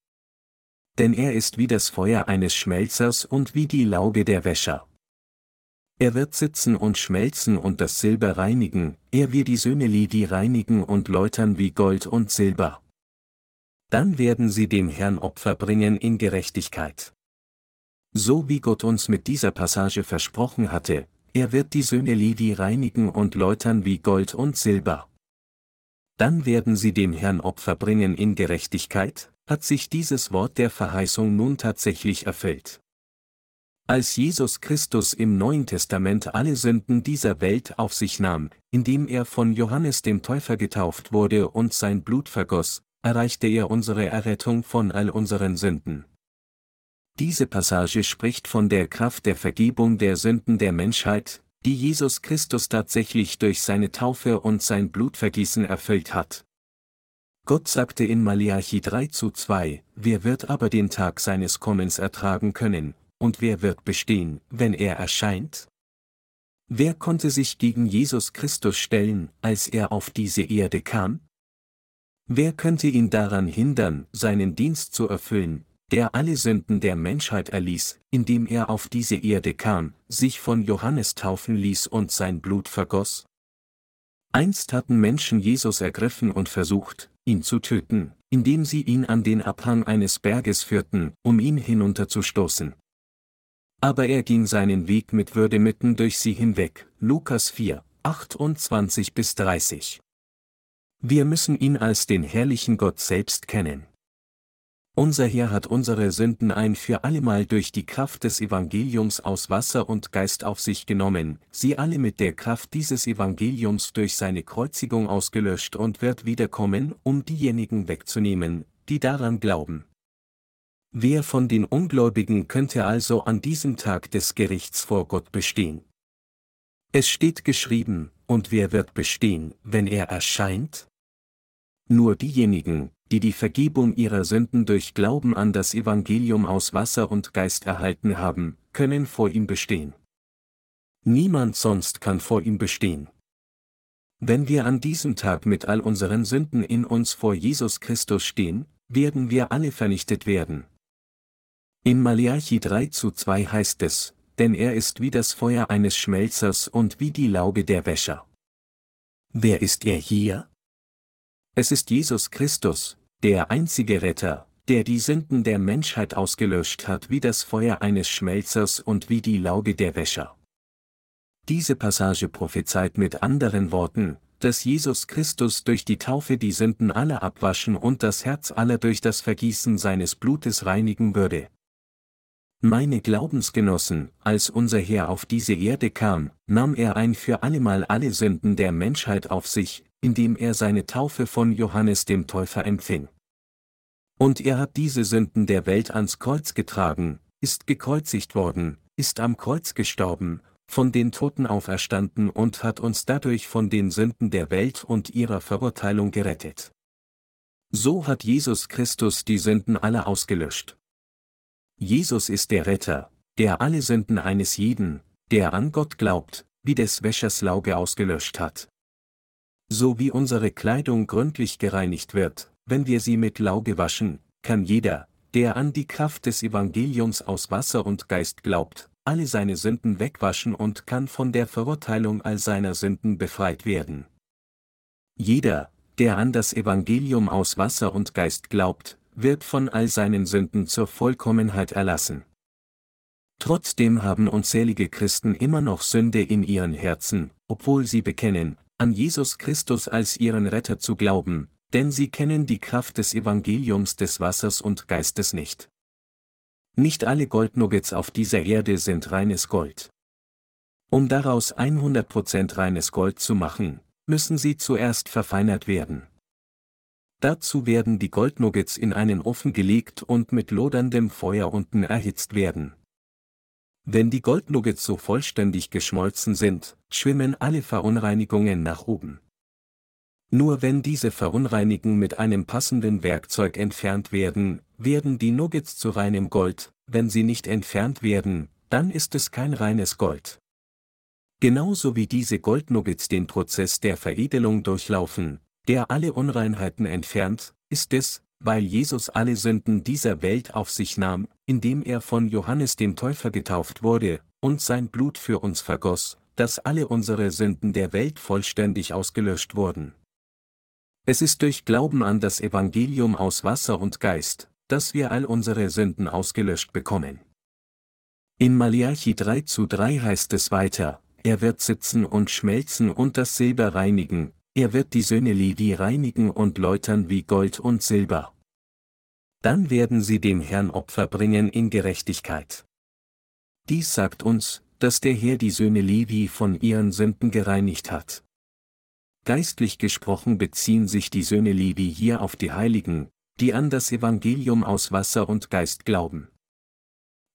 Denn er ist wie das Feuer eines Schmelzers und wie die Lauge der Wäscher. Er wird sitzen und schmelzen und das Silber reinigen, er wird die Söhne Lidi reinigen und läutern wie Gold und Silber. Dann werden sie dem Herrn Opfer bringen in Gerechtigkeit. So wie Gott uns mit dieser Passage versprochen hatte, er wird die Söhne Lidi reinigen und läutern wie Gold und Silber. Dann werden sie dem Herrn Opfer bringen in Gerechtigkeit, hat sich dieses Wort der Verheißung nun tatsächlich erfüllt. Als Jesus Christus im Neuen Testament alle Sünden dieser Welt auf sich nahm, indem er von Johannes dem Täufer getauft wurde und sein Blut vergoss, erreichte er unsere Errettung von all unseren Sünden. Diese Passage spricht von der Kraft der Vergebung der Sünden der Menschheit, die Jesus Christus tatsächlich durch seine Taufe und sein Blutvergießen erfüllt hat. Gott sagte in Malachi 3 zu 2, wer wird aber den Tag seines Kommens ertragen können, und wer wird bestehen, wenn er erscheint? Wer konnte sich gegen Jesus Christus stellen, als er auf diese Erde kam? Wer könnte ihn daran hindern, seinen Dienst zu erfüllen, der alle Sünden der Menschheit erließ, indem er auf diese Erde kam, sich von Johannes taufen ließ und sein Blut vergoss? Einst hatten Menschen Jesus ergriffen und versucht, ihn zu töten, indem sie ihn an den Abhang eines Berges führten, um ihn hinunterzustoßen. Aber er ging seinen Weg mit Würde mitten durch sie hinweg. Lukas 4, 28 bis 30. Wir müssen ihn als den herrlichen Gott selbst kennen. Unser Herr hat unsere Sünden ein für allemal durch die Kraft des Evangeliums aus Wasser und Geist auf sich genommen, sie alle mit der Kraft dieses Evangeliums durch seine Kreuzigung ausgelöscht und wird wiederkommen, um diejenigen wegzunehmen, die daran glauben. Wer von den Ungläubigen könnte also an diesem Tag des Gerichts vor Gott bestehen? Es steht geschrieben, und wer wird bestehen, wenn er erscheint? Nur diejenigen, die die Vergebung ihrer Sünden durch Glauben an das Evangelium aus Wasser und Geist erhalten haben, können vor ihm bestehen. Niemand sonst kann vor ihm bestehen. Wenn wir an diesem Tag mit all unseren Sünden in uns vor Jesus Christus stehen, werden wir alle vernichtet werden. In Malachi 3 zu 2 heißt es, denn er ist wie das Feuer eines Schmelzers und wie die Lauge der Wäscher. Wer ist er hier? Es ist Jesus Christus, der einzige Retter, der die Sünden der Menschheit ausgelöscht hat wie das Feuer eines Schmelzers und wie die Lauge der Wäscher. Diese Passage prophezeit mit anderen Worten, dass Jesus Christus durch die Taufe die Sünden aller abwaschen und das Herz aller durch das Vergießen seines Blutes reinigen würde. Meine Glaubensgenossen, als unser Herr auf diese Erde kam, nahm er ein für allemal alle Sünden der Menschheit auf sich, indem er seine Taufe von Johannes dem Täufer empfing. Und er hat diese Sünden der Welt ans Kreuz getragen, ist gekreuzigt worden, ist am Kreuz gestorben, von den Toten auferstanden und hat uns dadurch von den Sünden der Welt und ihrer Verurteilung gerettet. So hat Jesus Christus die Sünden aller ausgelöscht. Jesus ist der Retter, der alle Sünden eines jeden, der an Gott glaubt, wie des Wäschers Lauge ausgelöscht hat. So wie unsere Kleidung gründlich gereinigt wird, wenn wir sie mit Lauge waschen, kann jeder, der an die Kraft des Evangeliums aus Wasser und Geist glaubt, alle seine Sünden wegwaschen und kann von der Verurteilung all seiner Sünden befreit werden. Jeder, der an das Evangelium aus Wasser und Geist glaubt, wird von all seinen Sünden zur Vollkommenheit erlassen. Trotzdem haben unzählige Christen immer noch Sünde in ihren Herzen, obwohl sie bekennen, an Jesus Christus als ihren Retter zu glauben, denn sie kennen die Kraft des Evangeliums des Wassers und Geistes nicht. Nicht alle Goldnuggets auf dieser Erde sind reines Gold. Um daraus 100% reines Gold zu machen, müssen sie zuerst verfeinert werden. Dazu werden die Goldnuggets in einen Ofen gelegt und mit loderndem Feuer unten erhitzt werden. Wenn die Goldnuggets so vollständig geschmolzen sind, schwimmen alle Verunreinigungen nach oben. Nur wenn diese Verunreinigen mit einem passenden Werkzeug entfernt werden, werden die Nuggets zu reinem Gold, wenn sie nicht entfernt werden, dann ist es kein reines Gold. Genauso wie diese Goldnuggets den Prozess der Veredelung durchlaufen, der alle Unreinheiten entfernt, ist es, weil Jesus alle Sünden dieser Welt auf sich nahm, indem er von Johannes dem Täufer getauft wurde, und sein Blut für uns vergoss, dass alle unsere Sünden der Welt vollständig ausgelöscht wurden. Es ist durch Glauben an das Evangelium aus Wasser und Geist, dass wir all unsere Sünden ausgelöscht bekommen. In Malachi 3 zu 3 heißt es weiter, er wird sitzen und schmelzen und das Silber reinigen, er wird die Söhne Levi reinigen und läutern wie Gold und Silber. Dann werden sie dem Herrn Opfer bringen in Gerechtigkeit. Dies sagt uns, dass der Herr die Söhne Levi von ihren Sünden gereinigt hat. Geistlich gesprochen beziehen sich die Söhne Levi hier auf die Heiligen, die an das Evangelium aus Wasser und Geist glauben.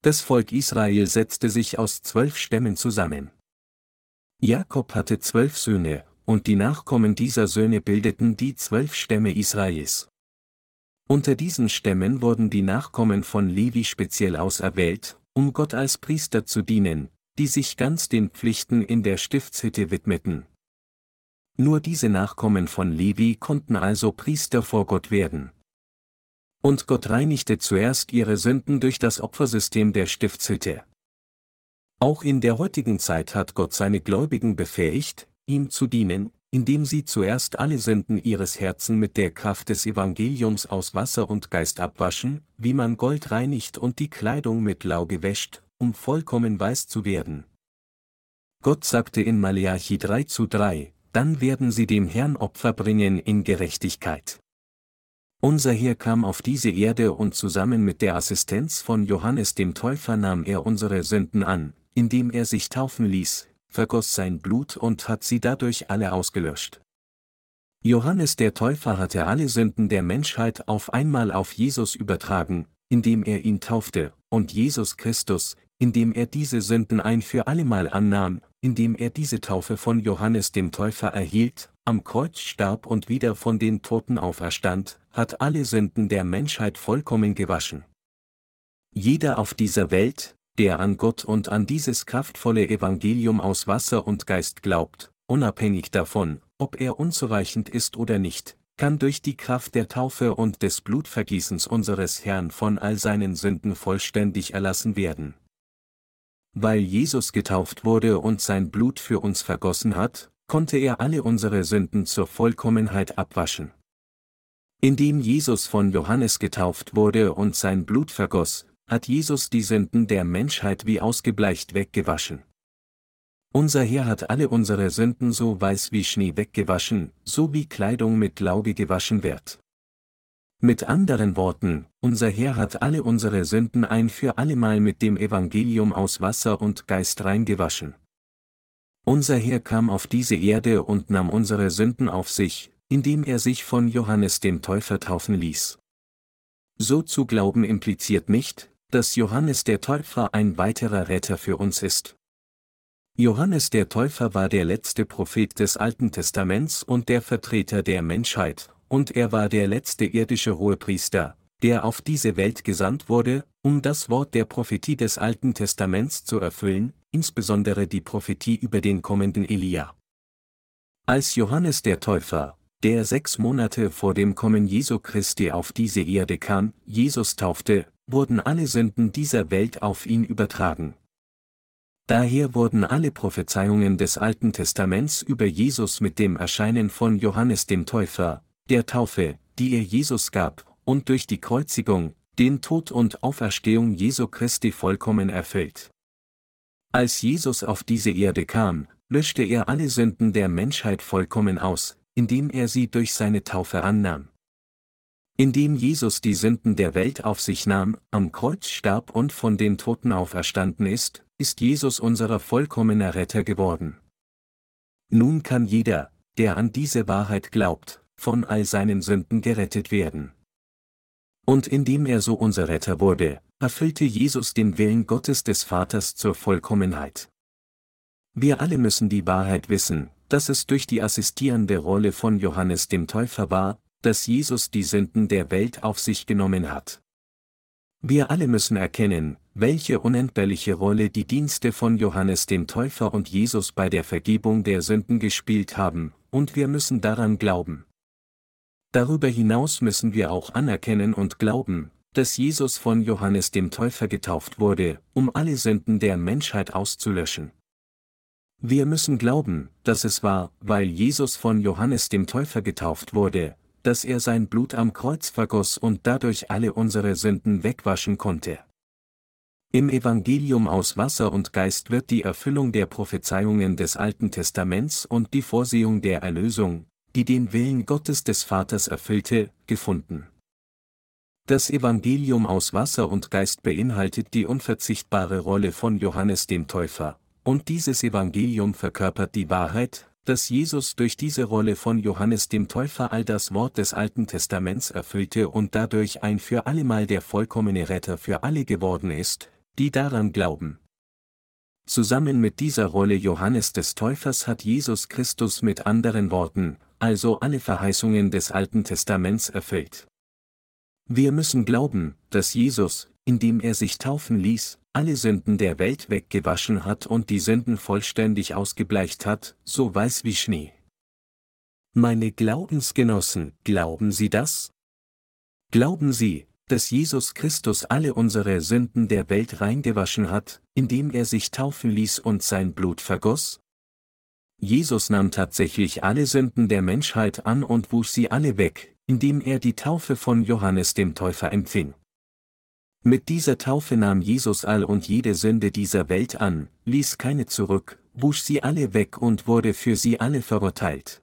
Das Volk Israel setzte sich aus zwölf Stämmen zusammen. Jakob hatte zwölf Söhne, und die Nachkommen dieser Söhne bildeten die zwölf Stämme Israels. Unter diesen Stämmen wurden die Nachkommen von Levi speziell auserwählt, um Gott als Priester zu dienen, die sich ganz den Pflichten in der Stiftshütte widmeten. Nur diese Nachkommen von Levi konnten also Priester vor Gott werden. Und Gott reinigte zuerst ihre Sünden durch das Opfersystem der Stiftshütte. Auch in der heutigen Zeit hat Gott seine Gläubigen befähigt, ihm zu dienen, indem sie zuerst alle Sünden ihres Herzen mit der Kraft des Evangeliums aus Wasser und Geist abwaschen, wie man Gold reinigt und die Kleidung mit Lauge wäscht, um vollkommen weiß zu werden. Gott sagte in Malachi 3 zu 3, dann werden sie dem Herrn Opfer bringen in Gerechtigkeit. Unser Herr kam auf diese Erde und zusammen mit der Assistenz von Johannes dem Täufer nahm er unsere Sünden an, indem er sich taufen ließ, vergoss sein Blut und hat sie dadurch alle ausgelöscht. Johannes der Täufer hatte alle Sünden der Menschheit auf einmal auf Jesus übertragen, indem er ihn taufte, und Jesus Christus, indem er diese Sünden ein für allemal annahm, indem er diese Taufe von Johannes dem Täufer erhielt, am Kreuz starb und wieder von den Toten auferstand, hat alle Sünden der Menschheit vollkommen gewaschen. Jeder auf dieser Welt, der an Gott und an dieses kraftvolle Evangelium aus Wasser und Geist glaubt, unabhängig davon, ob er unzureichend ist oder nicht, kann durch die Kraft der Taufe und des Blutvergießens unseres Herrn von all seinen Sünden vollständig erlassen werden. Weil Jesus getauft wurde und sein Blut für uns vergossen hat, konnte er alle unsere Sünden zur Vollkommenheit abwaschen. Indem Jesus von Johannes getauft wurde und sein Blut vergoss, hat Jesus die Sünden der Menschheit wie ausgebleicht weggewaschen. Unser Herr hat alle unsere Sünden so weiß wie Schnee weggewaschen, so wie Kleidung mit Lauge gewaschen wird. Mit anderen Worten, unser Herr hat alle unsere Sünden ein für allemal mit dem Evangelium aus Wasser und Geist reingewaschen. Unser Herr kam auf diese Erde und nahm unsere Sünden auf sich, indem er sich von Johannes dem Täufer taufen ließ. So zu glauben impliziert nicht, dass Johannes der Täufer ein weiterer Retter für uns ist. Johannes der Täufer war der letzte Prophet des Alten Testaments und der Vertreter der Menschheit, und er war der letzte irdische Hohepriester, der auf diese Welt gesandt wurde, um das Wort der Prophetie des Alten Testaments zu erfüllen, insbesondere die Prophetie über den kommenden Elia. Als Johannes der Täufer, der sechs Monate vor dem Kommen Jesu Christi auf diese Erde kam, Jesus taufte, wurden alle Sünden dieser Welt auf ihn übertragen. Daher wurden alle Prophezeiungen des Alten Testaments über Jesus mit dem Erscheinen von Johannes dem Täufer, der Taufe, die er Jesus gab, und durch die Kreuzigung, den Tod und Auferstehung Jesu Christi vollkommen erfüllt. Als Jesus auf diese Erde kam, löschte er alle Sünden der Menschheit vollkommen aus, indem er sie durch seine Taufe annahm. Indem Jesus die Sünden der Welt auf sich nahm, am Kreuz starb und von den Toten auferstanden ist, ist Jesus unserer vollkommener Retter geworden. Nun kann jeder, der an diese Wahrheit glaubt, von all seinen Sünden gerettet werden. Und indem er so unser Retter wurde, erfüllte Jesus den Willen Gottes des Vaters zur Vollkommenheit. Wir alle müssen die Wahrheit wissen, dass es durch die assistierende Rolle von Johannes dem Täufer war, dass Jesus die Sünden der Welt auf sich genommen hat. Wir alle müssen erkennen, welche unentbehrliche Rolle die Dienste von Johannes dem Täufer und Jesus bei der Vergebung der Sünden gespielt haben, und wir müssen daran glauben. Darüber hinaus müssen wir auch anerkennen und glauben, dass Jesus von Johannes dem Täufer getauft wurde, um alle Sünden der Menschheit auszulöschen. Wir müssen glauben, dass es war, weil Jesus von Johannes dem Täufer getauft wurde, dass er sein Blut am Kreuz vergoss und dadurch alle unsere Sünden wegwaschen konnte. Im Evangelium aus Wasser und Geist wird die Erfüllung der Prophezeiungen des Alten Testaments und die Vorsehung der Erlösung, die den Willen Gottes des Vaters erfüllte, gefunden. Das Evangelium aus Wasser und Geist beinhaltet die unverzichtbare Rolle von Johannes dem Täufer, und dieses Evangelium verkörpert die Wahrheit, dass Jesus durch diese Rolle von Johannes dem Täufer all das Wort des Alten Testaments erfüllte und dadurch ein für allemal der vollkommene Retter für alle geworden ist, die daran glauben. Zusammen mit dieser Rolle Johannes des Täufers hat Jesus Christus mit anderen Worten, also alle Verheißungen des Alten Testaments erfüllt. Wir müssen glauben, dass Jesus, indem er sich taufen ließ, alle Sünden der Welt weggewaschen hat und die Sünden vollständig ausgebleicht hat, so weiß wie Schnee. Meine Glaubensgenossen, glauben Sie das? Glauben Sie, dass Jesus Christus alle unsere Sünden der Welt reingewaschen hat, indem er sich taufen ließ und sein Blut vergoss? Jesus nahm tatsächlich alle Sünden der Menschheit an und wusch sie alle weg, indem er die Taufe von Johannes dem Täufer empfing. Mit dieser Taufe nahm Jesus all und jede Sünde dieser Welt an, ließ keine zurück, wusch sie alle weg und wurde für sie alle verurteilt.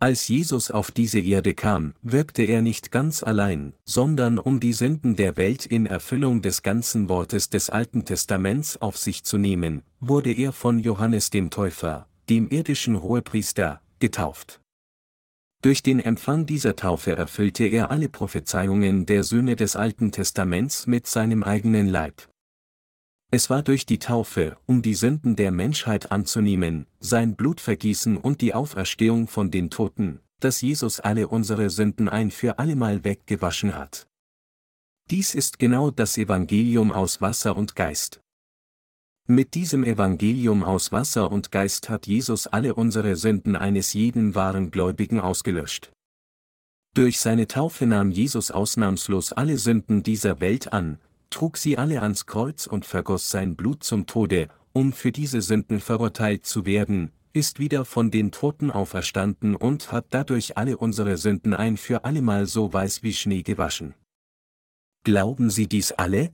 Als Jesus auf diese Erde kam, wirkte er nicht ganz allein, sondern um die Sünden der Welt in Erfüllung des ganzen Wortes des Alten Testaments auf sich zu nehmen, wurde er von Johannes dem Täufer, dem irdischen Hohepriester, getauft. Durch den Empfang dieser Taufe erfüllte er alle Prophezeiungen der Söhne des Alten Testaments mit seinem eigenen Leib. Es war durch die Taufe, um die Sünden der Menschheit anzunehmen, sein Blutvergießen und die Auferstehung von den Toten, dass Jesus alle unsere Sünden ein für allemal weggewaschen hat. Dies ist genau das Evangelium aus Wasser und Geist. Mit diesem Evangelium aus Wasser und Geist hat Jesus alle unsere Sünden eines jeden wahren Gläubigen ausgelöscht. Durch seine Taufe nahm Jesus ausnahmslos alle Sünden dieser Welt an, trug sie alle ans Kreuz und vergoss sein Blut zum Tode, um für diese Sünden verurteilt zu werden, ist wieder von den Toten auferstanden und hat dadurch alle unsere Sünden ein für allemal so weiß wie Schnee gewaschen. Glauben Sie dies alle?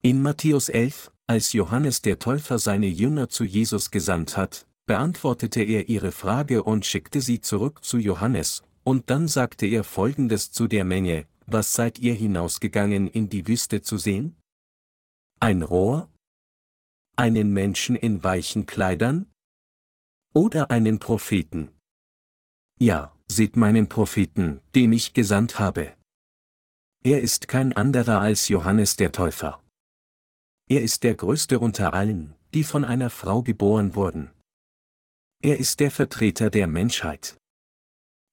In Matthäus 11, als Johannes der Täufer seine Jünger zu Jesus gesandt hat, beantwortete er ihre Frage und schickte sie zurück zu Johannes, und dann sagte er folgendes zu der Menge, was seid ihr hinausgegangen in die Wüste zu sehen? Ein Rohr? Einen Menschen in weichen Kleidern? Oder einen Propheten? Ja, seht meinen Propheten, den ich gesandt habe. Er ist kein anderer als Johannes der Täufer. Er ist der Größte unter allen, die von einer Frau geboren wurden. Er ist der Vertreter der Menschheit.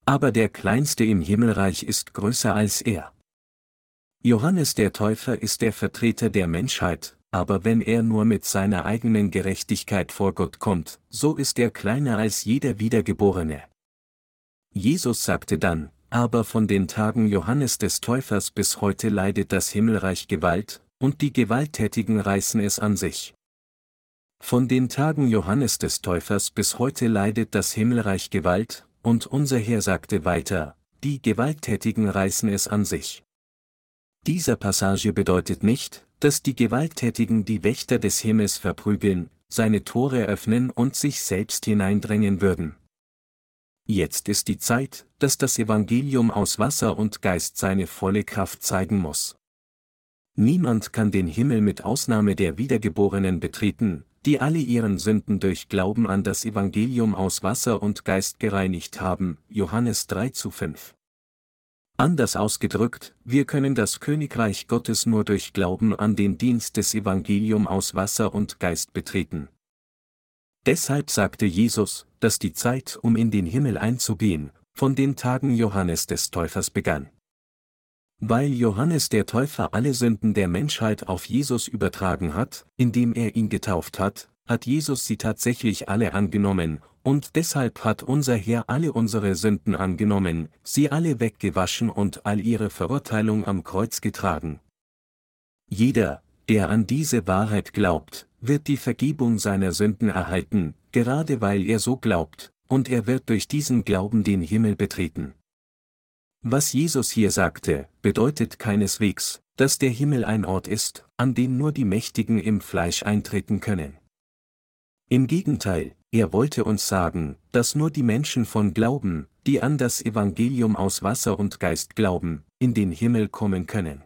Aber der Kleinste im Himmelreich ist größer als er. Johannes der Täufer ist der Vertreter der Menschheit, aber wenn er nur mit seiner eigenen Gerechtigkeit vor Gott kommt, so ist er kleiner als jeder Wiedergeborene. Jesus sagte dann, aber von den Tagen Johannes des Täufers bis heute leidet das Himmelreich Gewalt, und die Gewalttätigen reißen es an sich. Von den Tagen Johannes des Täufers bis heute leidet das Himmelreich Gewalt, und unser Herr sagte weiter, die Gewalttätigen reißen es an sich. Dieser Passage bedeutet nicht, dass die Gewalttätigen die Wächter des Himmels verprügeln, seine Tore öffnen und sich selbst hineindrängen würden. Jetzt ist die Zeit, dass das Evangelium aus Wasser und Geist seine volle Kraft zeigen muss. Niemand kann den Himmel mit Ausnahme der Wiedergeborenen betreten, die alle ihren Sünden durch Glauben an das Evangelium aus Wasser und Geist gereinigt haben, Johannes 3 zu 5. Anders ausgedrückt, wir können das Königreich Gottes nur durch Glauben an den Dienst des Evangelium aus Wasser und Geist betreten. Deshalb sagte Jesus, dass die Zeit, um in den Himmel einzugehen, von den Tagen Johannes des Täufers begann. Weil Johannes der Täufer alle Sünden der Menschheit auf Jesus übertragen hat, indem er ihn getauft hat, hat Jesus sie tatsächlich alle angenommen, und deshalb hat unser Herr alle unsere Sünden angenommen, sie alle weggewaschen und all ihre Verurteilung am Kreuz getragen. Jeder, der an diese Wahrheit glaubt, wird die Vergebung seiner Sünden erhalten, gerade weil er so glaubt, und er wird durch diesen Glauben den Himmel betreten. Was Jesus hier sagte, bedeutet keineswegs, dass der Himmel ein Ort ist, an den nur die Mächtigen im Fleisch eintreten können. Im Gegenteil, er wollte uns sagen, dass nur die Menschen von Glauben, die an das Evangelium aus Wasser und Geist glauben, in den Himmel kommen können.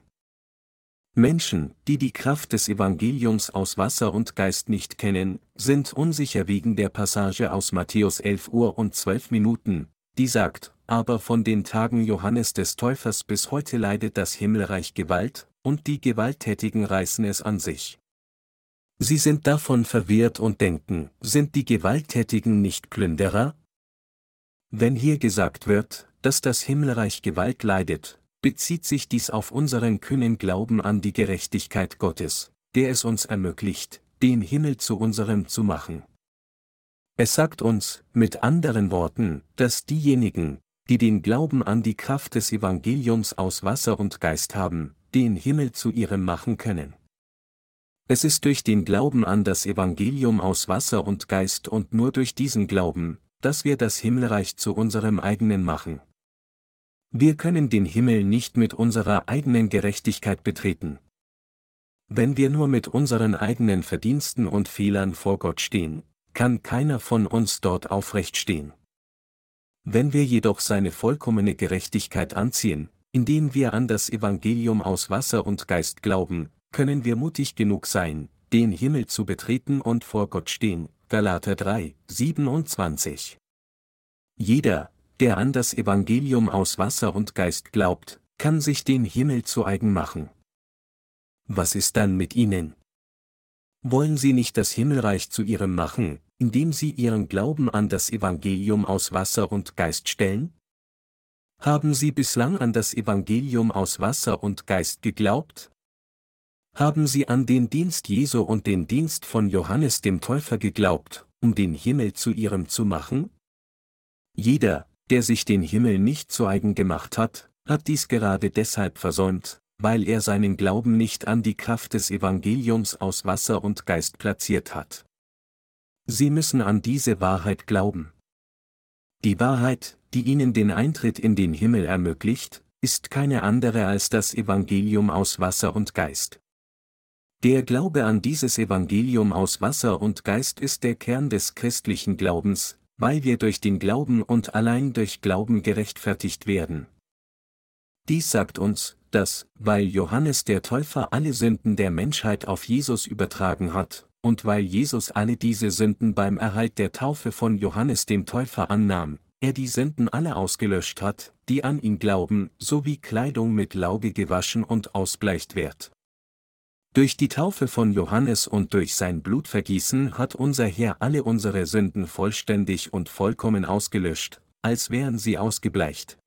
Menschen, die die Kraft des Evangeliums aus Wasser und Geist nicht kennen, sind unsicher wegen der Passage aus Matthäus 11 Uhr und 12 Minuten, die sagt, aber von den Tagen Johannes des Täufers bis heute leidet das Himmelreich Gewalt, und die Gewalttätigen reißen es an sich. Sie sind davon verwirrt und denken, sind die Gewalttätigen nicht Plünderer? Wenn hier gesagt wird, dass das Himmelreich Gewalt leidet, bezieht sich dies auf unseren kühnen Glauben an die Gerechtigkeit Gottes, der es uns ermöglicht, den Himmel zu unserem zu machen. Es sagt uns, mit anderen Worten, dass diejenigen, die den Glauben an die Kraft des Evangeliums aus Wasser und Geist haben, den Himmel zu ihrem machen können. Es ist durch den Glauben an das Evangelium aus Wasser und Geist und nur durch diesen Glauben, dass wir das Himmelreich zu unserem eigenen machen. Wir können den Himmel nicht mit unserer eigenen Gerechtigkeit betreten. Wenn wir nur mit unseren eigenen Verdiensten und Fehlern vor Gott stehen, kann keiner von uns dort aufrecht stehen. Wenn wir jedoch seine vollkommene Gerechtigkeit anziehen, indem wir an das Evangelium aus Wasser und Geist glauben, können wir mutig genug sein, den Himmel zu betreten und vor Gott stehen. Galater 3, 27. Jeder, der an das Evangelium aus Wasser und Geist glaubt, kann sich den Himmel zu eigen machen. Was ist dann mit ihnen? Wollen sie nicht das Himmelreich zu ihrem machen, indem sie ihren Glauben an das Evangelium aus Wasser und Geist stellen? Haben sie bislang an das Evangelium aus Wasser und Geist geglaubt? Haben sie an den Dienst Jesu und den Dienst von Johannes dem Täufer geglaubt, um den Himmel zu ihrem zu machen? Jeder, der sich den Himmel nicht zu eigen gemacht hat, hat dies gerade deshalb versäumt, weil er seinen Glauben nicht an die Kraft des Evangeliums aus Wasser und Geist platziert hat. Sie müssen an diese Wahrheit glauben. Die Wahrheit, die ihnen den Eintritt in den Himmel ermöglicht, ist keine andere als das Evangelium aus Wasser und Geist. Der Glaube an dieses Evangelium aus Wasser und Geist ist der Kern des christlichen Glaubens, weil wir durch den Glauben und allein durch Glauben gerechtfertigt werden. Dies sagt uns, dass, weil Johannes der Täufer alle Sünden der Menschheit auf Jesus übertragen hat, und weil Jesus alle diese Sünden beim Erhalt der Taufe von Johannes dem Täufer annahm, er die Sünden alle ausgelöscht hat, die an ihn glauben, sowie Kleidung mit Lauge gewaschen und ausbleicht wird. Durch die Taufe von Johannes und durch sein Blutvergießen hat unser Herr alle unsere Sünden vollständig und vollkommen ausgelöscht, als wären sie ausgebleicht.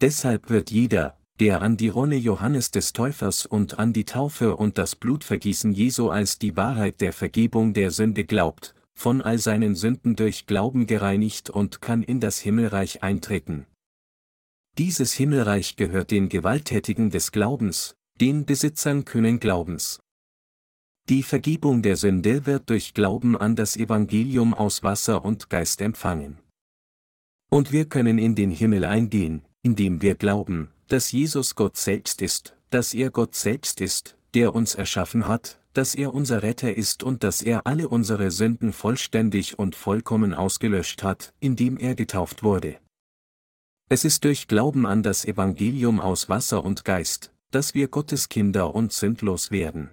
Deshalb wird jeder, der an die Rolle Johannes des Täufers und an die Taufe und das Blutvergießen Jesu als die Wahrheit der Vergebung der Sünde glaubt, von all seinen Sünden durch Glauben gereinigt und kann in das Himmelreich eintreten. Dieses Himmelreich gehört den Gewalttätigen des Glaubens, den Besitzern kühnen Glaubens. Die Vergebung der Sünde wird durch Glauben an das Evangelium aus Wasser und Geist empfangen. Und wir können in den Himmel eingehen, indem wir glauben, dass Jesus Gott selbst ist, dass er Gott selbst ist, der uns erschaffen hat, dass er unser Retter ist und dass er alle unsere Sünden vollständig und vollkommen ausgelöscht hat, indem er getauft wurde. Es ist durch Glauben an das Evangelium aus Wasser und Geist, dass wir Gottes Kinder und sündlos werden.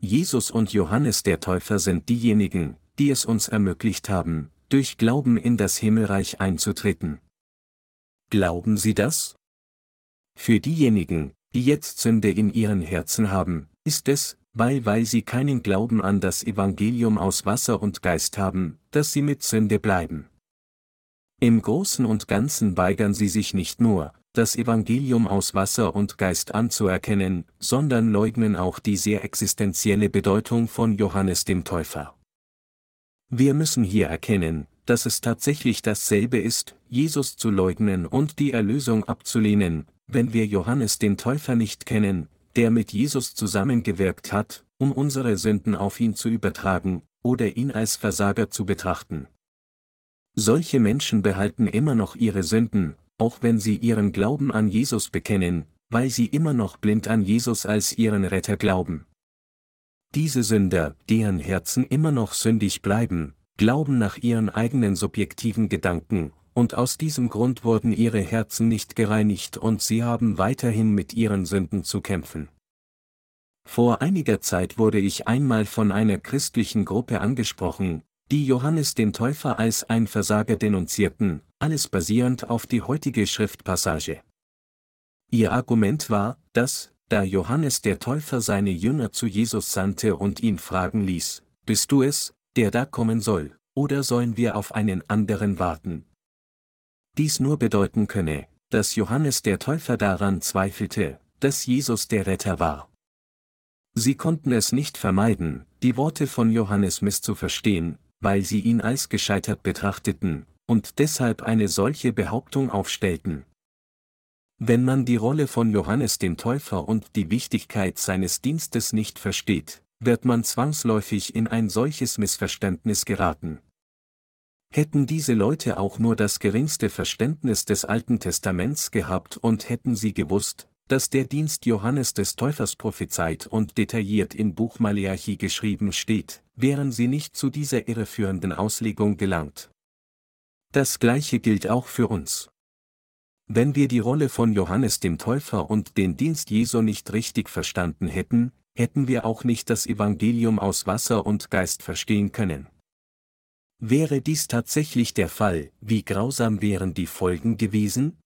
Jesus und Johannes der Täufer sind diejenigen, die es uns ermöglicht haben, durch Glauben in das Himmelreich einzutreten. Glauben Sie das? Für diejenigen, die jetzt Sünde in ihren Herzen haben, ist es, weil weil sie keinen Glauben an das Evangelium aus Wasser und Geist haben, dass sie mit Sünde bleiben. Im Großen und Ganzen weigern sie sich nicht nur, das Evangelium aus Wasser und Geist anzuerkennen, sondern leugnen auch die sehr existenzielle Bedeutung von Johannes dem Täufer. Wir müssen hier erkennen, dass es tatsächlich dasselbe ist, Jesus zu leugnen und die Erlösung abzulehnen, wenn wir Johannes den Täufer nicht kennen, der mit Jesus zusammengewirkt hat, um unsere Sünden auf ihn zu übertragen, oder ihn als Versager zu betrachten. Solche Menschen behalten immer noch ihre Sünden, auch wenn sie ihren Glauben an Jesus bekennen, weil sie immer noch blind an Jesus als ihren Retter glauben. Diese Sünder, deren Herzen immer noch sündig bleiben, glauben nach ihren eigenen subjektiven Gedanken, und aus diesem Grund wurden ihre Herzen nicht gereinigt und sie haben weiterhin mit ihren Sünden zu kämpfen. Vor einiger Zeit wurde ich einmal von einer christlichen Gruppe angesprochen, die Johannes den Täufer als ein Versager denunzierten, alles basierend auf die heutige Schriftpassage. Ihr Argument war, dass, da Johannes der Täufer seine Jünger zu Jesus sandte und ihn fragen ließ, Bist du es, der da kommen soll, oder sollen wir auf einen anderen warten? Dies nur bedeuten könne, dass Johannes der Täufer daran zweifelte, dass Jesus der Retter war. Sie konnten es nicht vermeiden, die Worte von Johannes misszuverstehen, weil sie ihn als gescheitert betrachteten, und deshalb eine solche Behauptung aufstellten. Wenn man die Rolle von Johannes dem Täufer und die Wichtigkeit seines Dienstes nicht versteht, wird man zwangsläufig in ein solches Missverständnis geraten. Hätten diese Leute auch nur das geringste Verständnis des Alten Testaments gehabt und hätten sie gewusst, dass der Dienst Johannes des Täufers prophezeit und detailliert in Buch Maleachi geschrieben steht, wären sie nicht zu dieser irreführenden Auslegung gelangt. Das gleiche gilt auch für uns. Wenn wir die Rolle von Johannes dem Täufer und den Dienst Jesu nicht richtig verstanden hätten, hätten wir auch nicht das Evangelium aus Wasser und Geist verstehen können. Wäre dies tatsächlich der Fall, wie grausam wären die Folgen gewesen?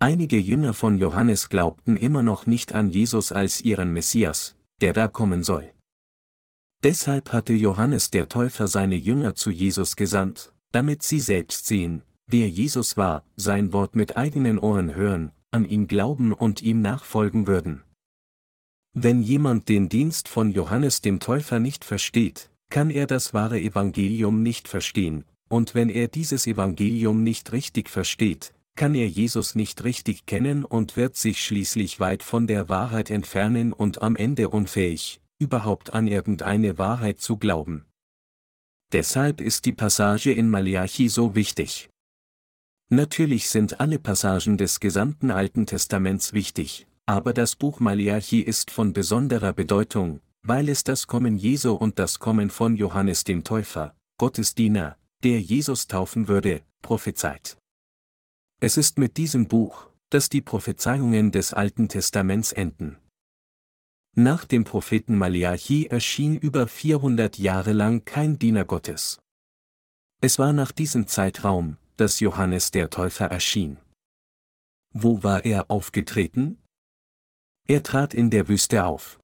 Einige Jünger von Johannes glaubten immer noch nicht an Jesus als ihren Messias, der da kommen soll. Deshalb hatte Johannes der Täufer seine Jünger zu Jesus gesandt, damit sie selbst sehen, wer Jesus war, sein Wort mit eigenen Ohren hören, an ihn glauben und ihm nachfolgen würden. Wenn jemand den Dienst von Johannes dem Täufer nicht versteht, kann er das wahre Evangelium nicht verstehen, und wenn er dieses Evangelium nicht richtig versteht, kann er Jesus nicht richtig kennen und wird sich schließlich weit von der Wahrheit entfernen und am Ende unfähig, überhaupt an irgendeine Wahrheit zu glauben. Deshalb ist die Passage in Malachi so wichtig. Natürlich sind alle Passagen des gesamten Alten Testaments wichtig, aber das Buch Malachi ist von besonderer Bedeutung, weil es das Kommen Jesu und das Kommen von Johannes dem Täufer, Gottes Diener, der Jesus taufen würde, prophezeit. Es ist mit diesem Buch, dass die Prophezeiungen des Alten Testaments enden. Nach dem Propheten Malachi erschien über 400 Jahre lang kein Diener Gottes. Es war nach diesem Zeitraum, dass Johannes der Täufer erschien. Wo war er aufgetreten? Er trat in der Wüste auf.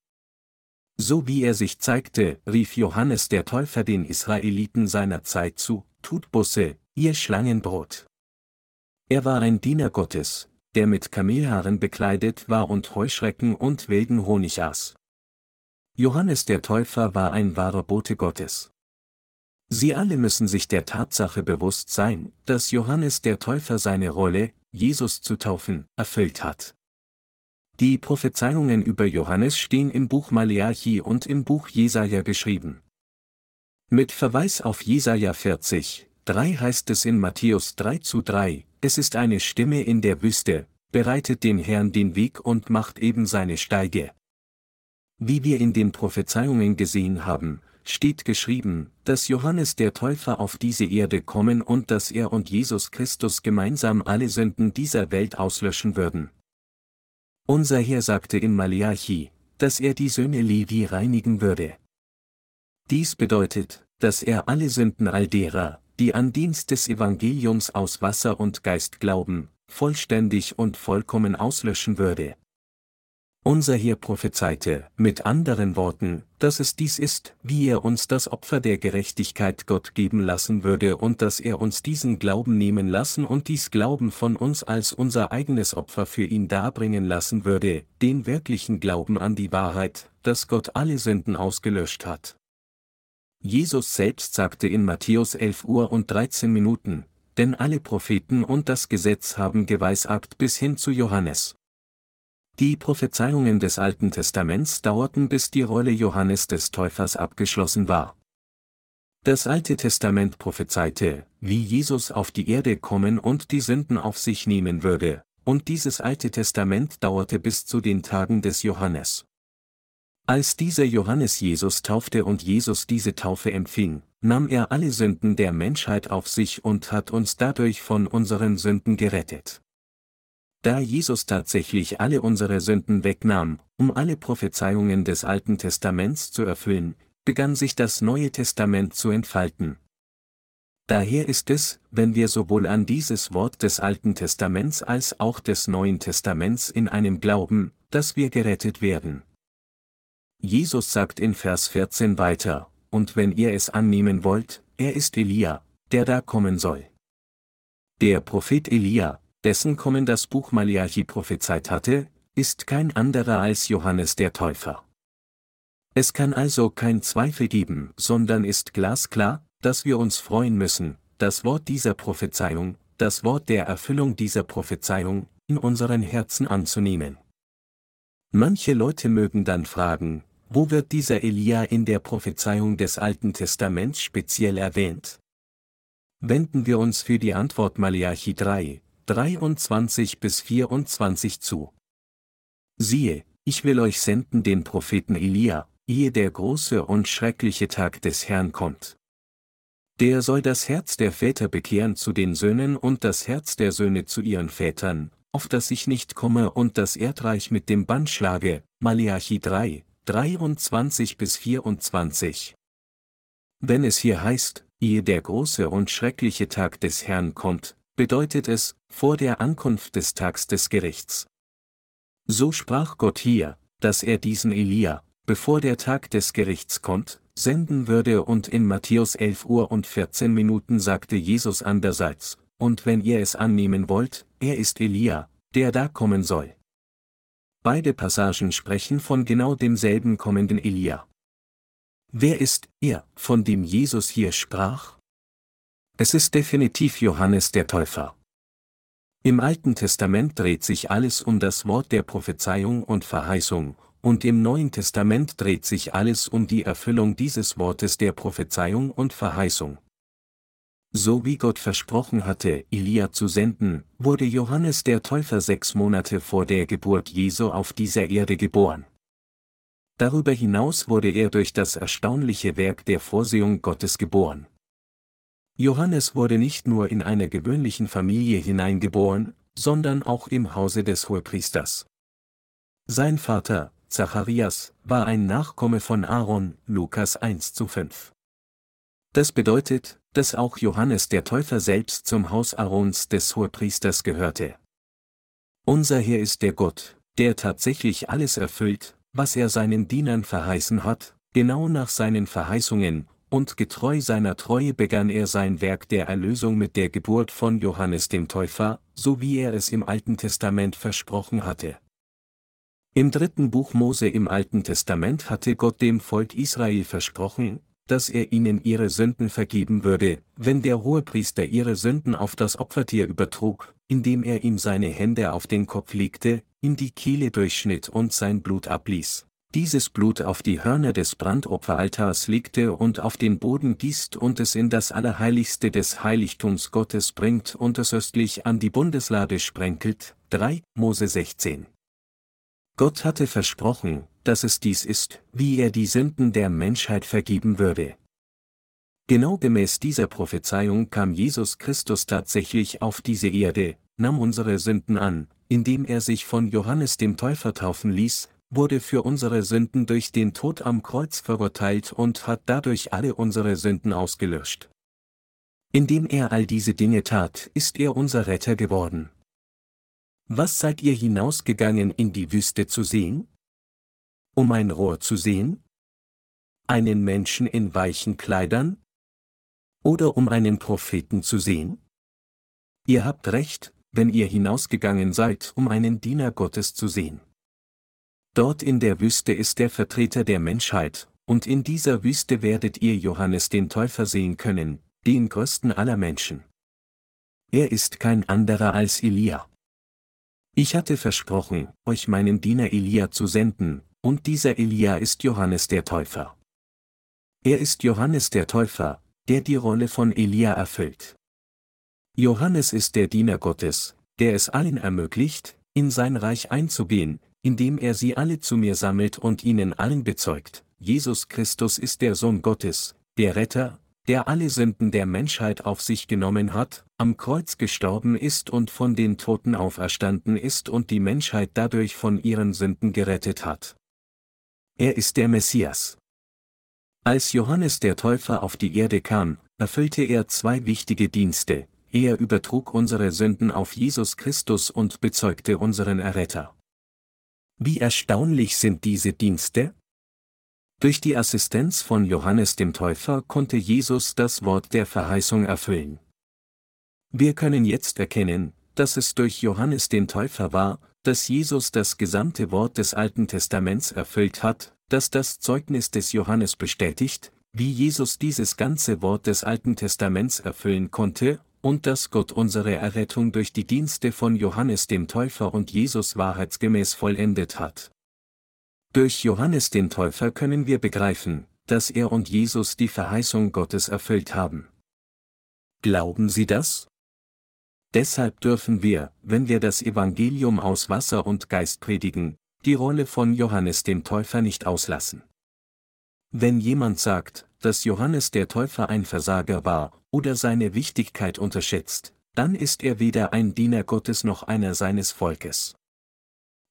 So wie er sich zeigte, rief Johannes der Täufer den Israeliten seiner Zeit zu, tut Busse, ihr Schlangenbrot. Er war ein Diener Gottes, der mit Kamelhaaren bekleidet war und Heuschrecken und wilden Honig aß. Johannes der Täufer war ein wahrer Bote Gottes. Sie alle müssen sich der Tatsache bewusst sein, dass Johannes der Täufer seine Rolle, Jesus zu taufen, erfüllt hat. Die Prophezeiungen über Johannes stehen im Buch Maleachi und im Buch Jesaja geschrieben. Mit Verweis auf Jesaja 40, 3 heißt es in Matthäus 3 zu 3, es ist eine Stimme in der Wüste, bereitet dem Herrn den Weg und macht eben seine Steige. Wie wir in den Prophezeiungen gesehen haben, steht geschrieben, dass Johannes der Täufer auf diese Erde kommen und dass er und Jesus Christus gemeinsam alle Sünden dieser Welt auslöschen würden. Unser Herr sagte in Malachi, dass er die Söhne Levi reinigen würde. Dies bedeutet, dass er alle Sünden all derer, die an Dienst des Evangeliums aus Wasser und Geist glauben, vollständig und vollkommen auslöschen würde. Unser Herr prophezeite, mit anderen Worten, dass es dies ist, wie er uns das Opfer der Gerechtigkeit Gott geben lassen würde und dass er uns diesen Glauben nehmen lassen und dies Glauben von uns als unser eigenes Opfer für ihn darbringen lassen würde, den wirklichen Glauben an die Wahrheit, dass Gott alle Sünden ausgelöscht hat. Jesus selbst sagte in Matthäus 11 Uhr und 13 Minuten, denn alle Propheten und das Gesetz haben geweissagt bis hin zu Johannes. Die Prophezeiungen des Alten Testaments dauerten bis die Rolle Johannes des Täufers abgeschlossen war. Das Alte Testament prophezeite, wie Jesus auf die Erde kommen und die Sünden auf sich nehmen würde, und dieses Alte Testament dauerte bis zu den Tagen des Johannes. Als dieser Johannes Jesus taufte und Jesus diese Taufe empfing, nahm er alle Sünden der Menschheit auf sich und hat uns dadurch von unseren Sünden gerettet. Da Jesus tatsächlich alle unsere Sünden wegnahm, um alle Prophezeiungen des Alten Testaments zu erfüllen, begann sich das Neue Testament zu entfalten. Daher ist es, wenn wir sowohl an dieses Wort des Alten Testaments als auch des Neuen Testaments in einem glauben, dass wir gerettet werden. Jesus sagt in Vers 14 weiter, und wenn ihr es annehmen wollt, er ist Elia, der da kommen soll. Der Prophet Elia, dessen Kommen das Buch Malachi prophezeit hatte, ist kein anderer als Johannes der Täufer. Es kann also kein Zweifel geben, sondern ist glasklar, dass wir uns freuen müssen, das Wort dieser Prophezeiung, das Wort der Erfüllung dieser Prophezeiung, in unseren Herzen anzunehmen. Manche Leute mögen dann fragen, wo wird dieser Elia in der Prophezeiung des Alten Testaments speziell erwähnt? Wenden wir uns für die Antwort Malachi 3, 23 bis 24 zu. Siehe, ich will euch senden den Propheten Elia, ehe der große und schreckliche Tag des Herrn kommt. Der soll das Herz der Väter bekehren zu den Söhnen und das Herz der Söhne zu ihren Vätern, auf das ich nicht komme und das Erdreich mit dem Bann schlage. Malachi 3, 23 bis 24. Wenn es hier heißt, ehe der große und schreckliche Tag des Herrn kommt, bedeutet es, vor der Ankunft des Tags des Gerichts. So sprach Gott hier, dass er diesen Elia, bevor der Tag des Gerichts kommt, senden würde und in Matthäus 11 Uhr und 14 Minuten sagte Jesus andererseits, und wenn ihr es annehmen wollt, er ist Elia, der da kommen soll. beide Passagen sprechen von genau demselben kommenden Elia. Wer ist er, von dem Jesus hier sprach? Es ist definitiv Johannes der Täufer. Im Alten Testament dreht sich alles um das Wort der Prophezeiung und Verheißung, und im Neuen Testament dreht sich alles um die Erfüllung dieses Wortes der Prophezeiung und Verheißung. So wie Gott versprochen hatte, Elia zu senden, wurde Johannes der Täufer sechs Monate vor der Geburt Jesu auf dieser Erde geboren. Darüber hinaus wurde er durch das erstaunliche Werk der Vorsehung Gottes geboren. Johannes wurde nicht nur in einer gewöhnlichen Familie hineingeboren, sondern auch im Hause des Hohepriesters. Sein Vater, Zacharias, war ein Nachkomme von Aaron, Lukas 1 zu 5. Das bedeutet, dass auch Johannes der Täufer selbst zum Haus Aarons des Hohepriesters gehörte. Unser Herr ist der Gott, der tatsächlich alles erfüllt, was er seinen Dienern verheißen hat, genau nach seinen Verheißungen, und getreu seiner Treue begann er sein Werk der Erlösung mit der Geburt von Johannes dem Täufer, so wie er es im Alten Testament versprochen hatte. Im dritten Buch Mose im Alten Testament hatte Gott dem Volk Israel versprochen, dass er ihnen ihre Sünden vergeben würde, wenn der Hohepriester ihre Sünden auf das Opfertier übertrug, indem er ihm seine Hände auf den Kopf legte, ihm die Kehle durchschnitt und sein Blut abließ dieses Blut auf die Hörner des Brandopferaltars legte und auf den Boden gießt und es in das Allerheiligste des Heiligtums Gottes bringt und es östlich an die Bundeslade sprenkelt. 3 Mose 16 Gott hatte versprochen, dass es dies ist, wie er die Sünden der Menschheit vergeben würde. Genau gemäß dieser Prophezeiung kam Jesus Christus tatsächlich auf diese Erde, nahm unsere Sünden an, indem er sich von Johannes dem Täufer taufen ließ, wurde für unsere Sünden durch den Tod am Kreuz verurteilt und hat dadurch alle unsere Sünden ausgelöscht. Indem er all diese Dinge tat, ist er unser Retter geworden. Was seid ihr hinausgegangen in die Wüste zu sehen? Um ein Rohr zu sehen? Einen Menschen in weichen Kleidern? Oder um einen Propheten zu sehen? Ihr habt recht, wenn ihr hinausgegangen seid, um einen Diener Gottes zu sehen. Dort in der Wüste ist der Vertreter der Menschheit, und in dieser Wüste werdet ihr Johannes den Täufer sehen können, den größten aller Menschen. Er ist kein anderer als Elia. Ich hatte versprochen, euch meinen Diener Elia zu senden, und dieser Elia ist Johannes der Täufer. Er ist Johannes der Täufer, der die Rolle von Elia erfüllt. Johannes ist der Diener Gottes, der es allen ermöglicht, in sein Reich einzugehen, indem er sie alle zu mir sammelt und ihnen allen bezeugt, Jesus Christus ist der Sohn Gottes, der Retter, der alle Sünden der Menschheit auf sich genommen hat, am Kreuz gestorben ist und von den Toten auferstanden ist und die Menschheit dadurch von ihren Sünden gerettet hat. Er ist der Messias. Als Johannes der Täufer auf die Erde kam, erfüllte er zwei wichtige Dienste, er übertrug unsere Sünden auf Jesus Christus und bezeugte unseren Erretter. Wie erstaunlich sind diese Dienste? Durch die Assistenz von Johannes dem Täufer konnte Jesus das Wort der Verheißung erfüllen. Wir können jetzt erkennen, dass es durch Johannes den Täufer war, dass Jesus das gesamte Wort des Alten Testaments erfüllt hat, das das Zeugnis des Johannes bestätigt, wie Jesus dieses ganze Wort des Alten Testaments erfüllen konnte, und dass Gott unsere Errettung durch die Dienste von Johannes dem Täufer und Jesus wahrheitsgemäß vollendet hat. Durch Johannes den Täufer können wir begreifen, dass er und Jesus die Verheißung Gottes erfüllt haben. Glauben Sie das? Deshalb dürfen wir, wenn wir das Evangelium aus Wasser und Geist predigen, die Rolle von Johannes dem Täufer nicht auslassen. Wenn jemand sagt, dass Johannes der Täufer ein Versager war, oder seine Wichtigkeit unterschätzt, dann ist er weder ein Diener Gottes noch einer seines Volkes.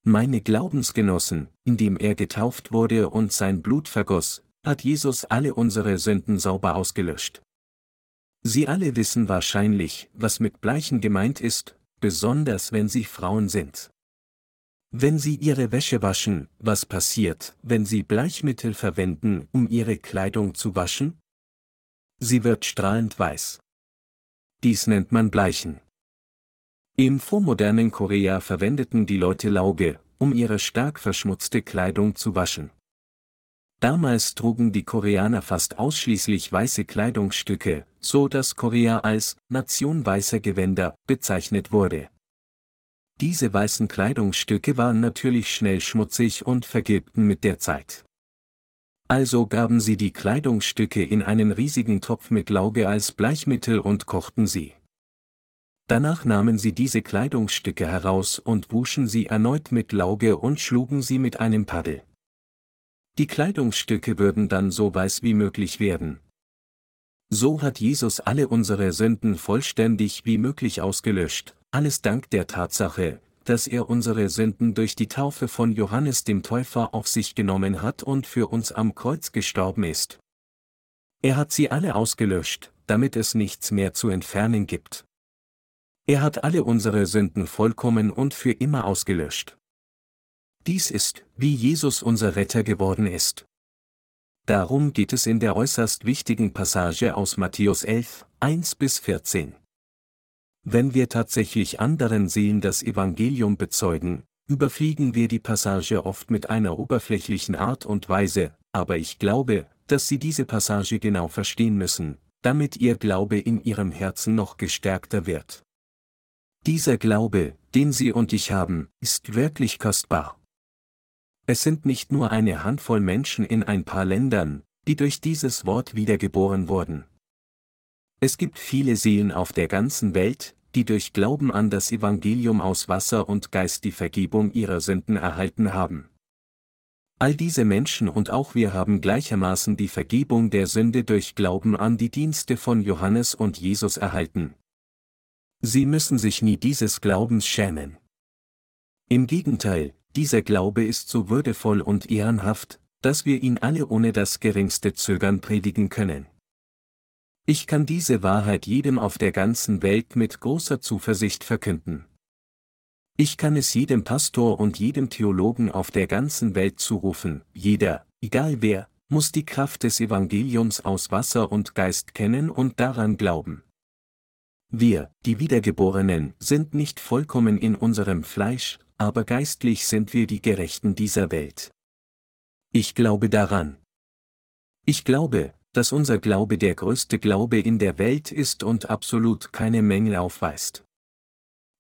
Meine Glaubensgenossen, indem er getauft wurde und sein Blut vergoss, hat Jesus alle unsere Sünden sauber ausgelöscht. Sie alle wissen wahrscheinlich, was mit Bleichen gemeint ist, besonders wenn sie Frauen sind. Wenn Sie Ihre Wäsche waschen, was passiert, wenn Sie Bleichmittel verwenden, um Ihre Kleidung zu waschen? Sie wird strahlend weiß. Dies nennt man Bleichen. Im vormodernen Korea verwendeten die Leute Lauge, um ihre stark verschmutzte Kleidung zu waschen. Damals trugen die Koreaner fast ausschließlich weiße Kleidungsstücke, so dass Korea als Nation weißer Gewänder bezeichnet wurde. Diese weißen Kleidungsstücke waren natürlich schnell schmutzig und vergilbten mit der Zeit. Also gaben sie die Kleidungsstücke in einen riesigen Topf mit Lauge als Bleichmittel und kochten sie. Danach nahmen sie diese Kleidungsstücke heraus und wuschen sie erneut mit Lauge und schlugen sie mit einem Paddel. Die Kleidungsstücke würden dann so weiß wie möglich werden. So hat Jesus alle unsere Sünden vollständig wie möglich ausgelöscht, alles dank der Tatsache, dass er unsere Sünden durch die Taufe von Johannes dem Täufer auf sich genommen hat und für uns am Kreuz gestorben ist. Er hat sie alle ausgelöscht, damit es nichts mehr zu entfernen gibt. Er hat alle unsere Sünden vollkommen und für immer ausgelöscht. Dies ist, wie Jesus unser Retter geworden ist. Darum geht es in der äußerst wichtigen Passage aus Matthäus 11, 1 bis 14. Wenn wir tatsächlich anderen Seelen das Evangelium bezeugen, überfliegen wir die Passage oft mit einer oberflächlichen Art und Weise, aber ich glaube, dass Sie diese Passage genau verstehen müssen, damit Ihr Glaube in Ihrem Herzen noch gestärkter wird. Dieser Glaube, den Sie und ich haben, ist wirklich kostbar. Es sind nicht nur eine Handvoll Menschen in ein paar Ländern, die durch dieses Wort wiedergeboren wurden. Es gibt viele Seelen auf der ganzen Welt, die durch Glauben an das Evangelium aus Wasser und Geist die Vergebung ihrer Sünden erhalten haben. All diese Menschen und auch wir haben gleichermaßen die Vergebung der Sünde durch Glauben an die Dienste von Johannes und Jesus erhalten. Sie müssen sich nie dieses Glaubens schämen. Im Gegenteil, dieser Glaube ist so würdevoll und ehrenhaft, dass wir ihn alle ohne das geringste Zögern predigen können. Ich kann diese Wahrheit jedem auf der ganzen Welt mit großer Zuversicht verkünden. Ich kann es jedem Pastor und jedem Theologen auf der ganzen Welt zurufen, jeder, egal wer, muss die Kraft des Evangeliums aus Wasser und Geist kennen und daran glauben. Wir, die Wiedergeborenen, sind nicht vollkommen in unserem Fleisch, aber geistlich sind wir die Gerechten dieser Welt. Ich glaube daran. Ich glaube, dass unser Glaube der größte Glaube in der Welt ist und absolut keine Mängel aufweist.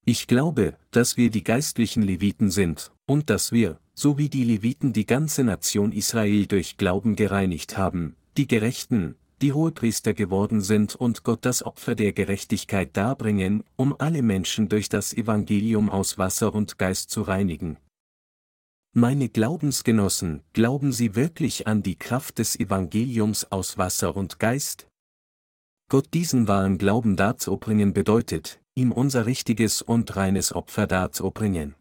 Ich glaube, dass wir die geistlichen Leviten sind, und dass wir, so wie die Leviten die ganze Nation Israel durch Glauben gereinigt haben, die Gerechten, die Hohepriester geworden sind und Gott das Opfer der Gerechtigkeit darbringen, um alle Menschen durch das Evangelium aus Wasser und Geist zu reinigen. Meine Glaubensgenossen, glauben Sie wirklich an die Kraft des Evangeliums aus Wasser und Geist? Gott diesen wahren Glauben darzubringen bedeutet, ihm unser richtiges und reines Opfer darzubringen.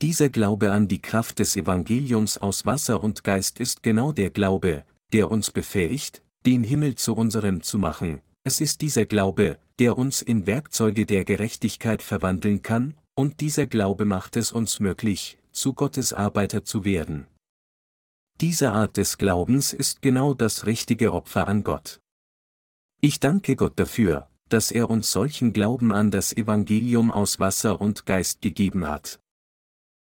Dieser Glaube an die Kraft des Evangeliums aus Wasser und Geist ist genau der Glaube, der uns befähigt, den Himmel zu unserem zu machen, es ist dieser Glaube, der uns in Werkzeuge der Gerechtigkeit verwandeln kann, und dieser Glaube macht es uns möglich, zu Gottes Arbeiter zu werden. Diese Art des Glaubens ist genau das richtige Opfer an Gott. Ich danke Gott dafür, dass er uns solchen Glauben an das Evangelium aus Wasser und Geist gegeben hat.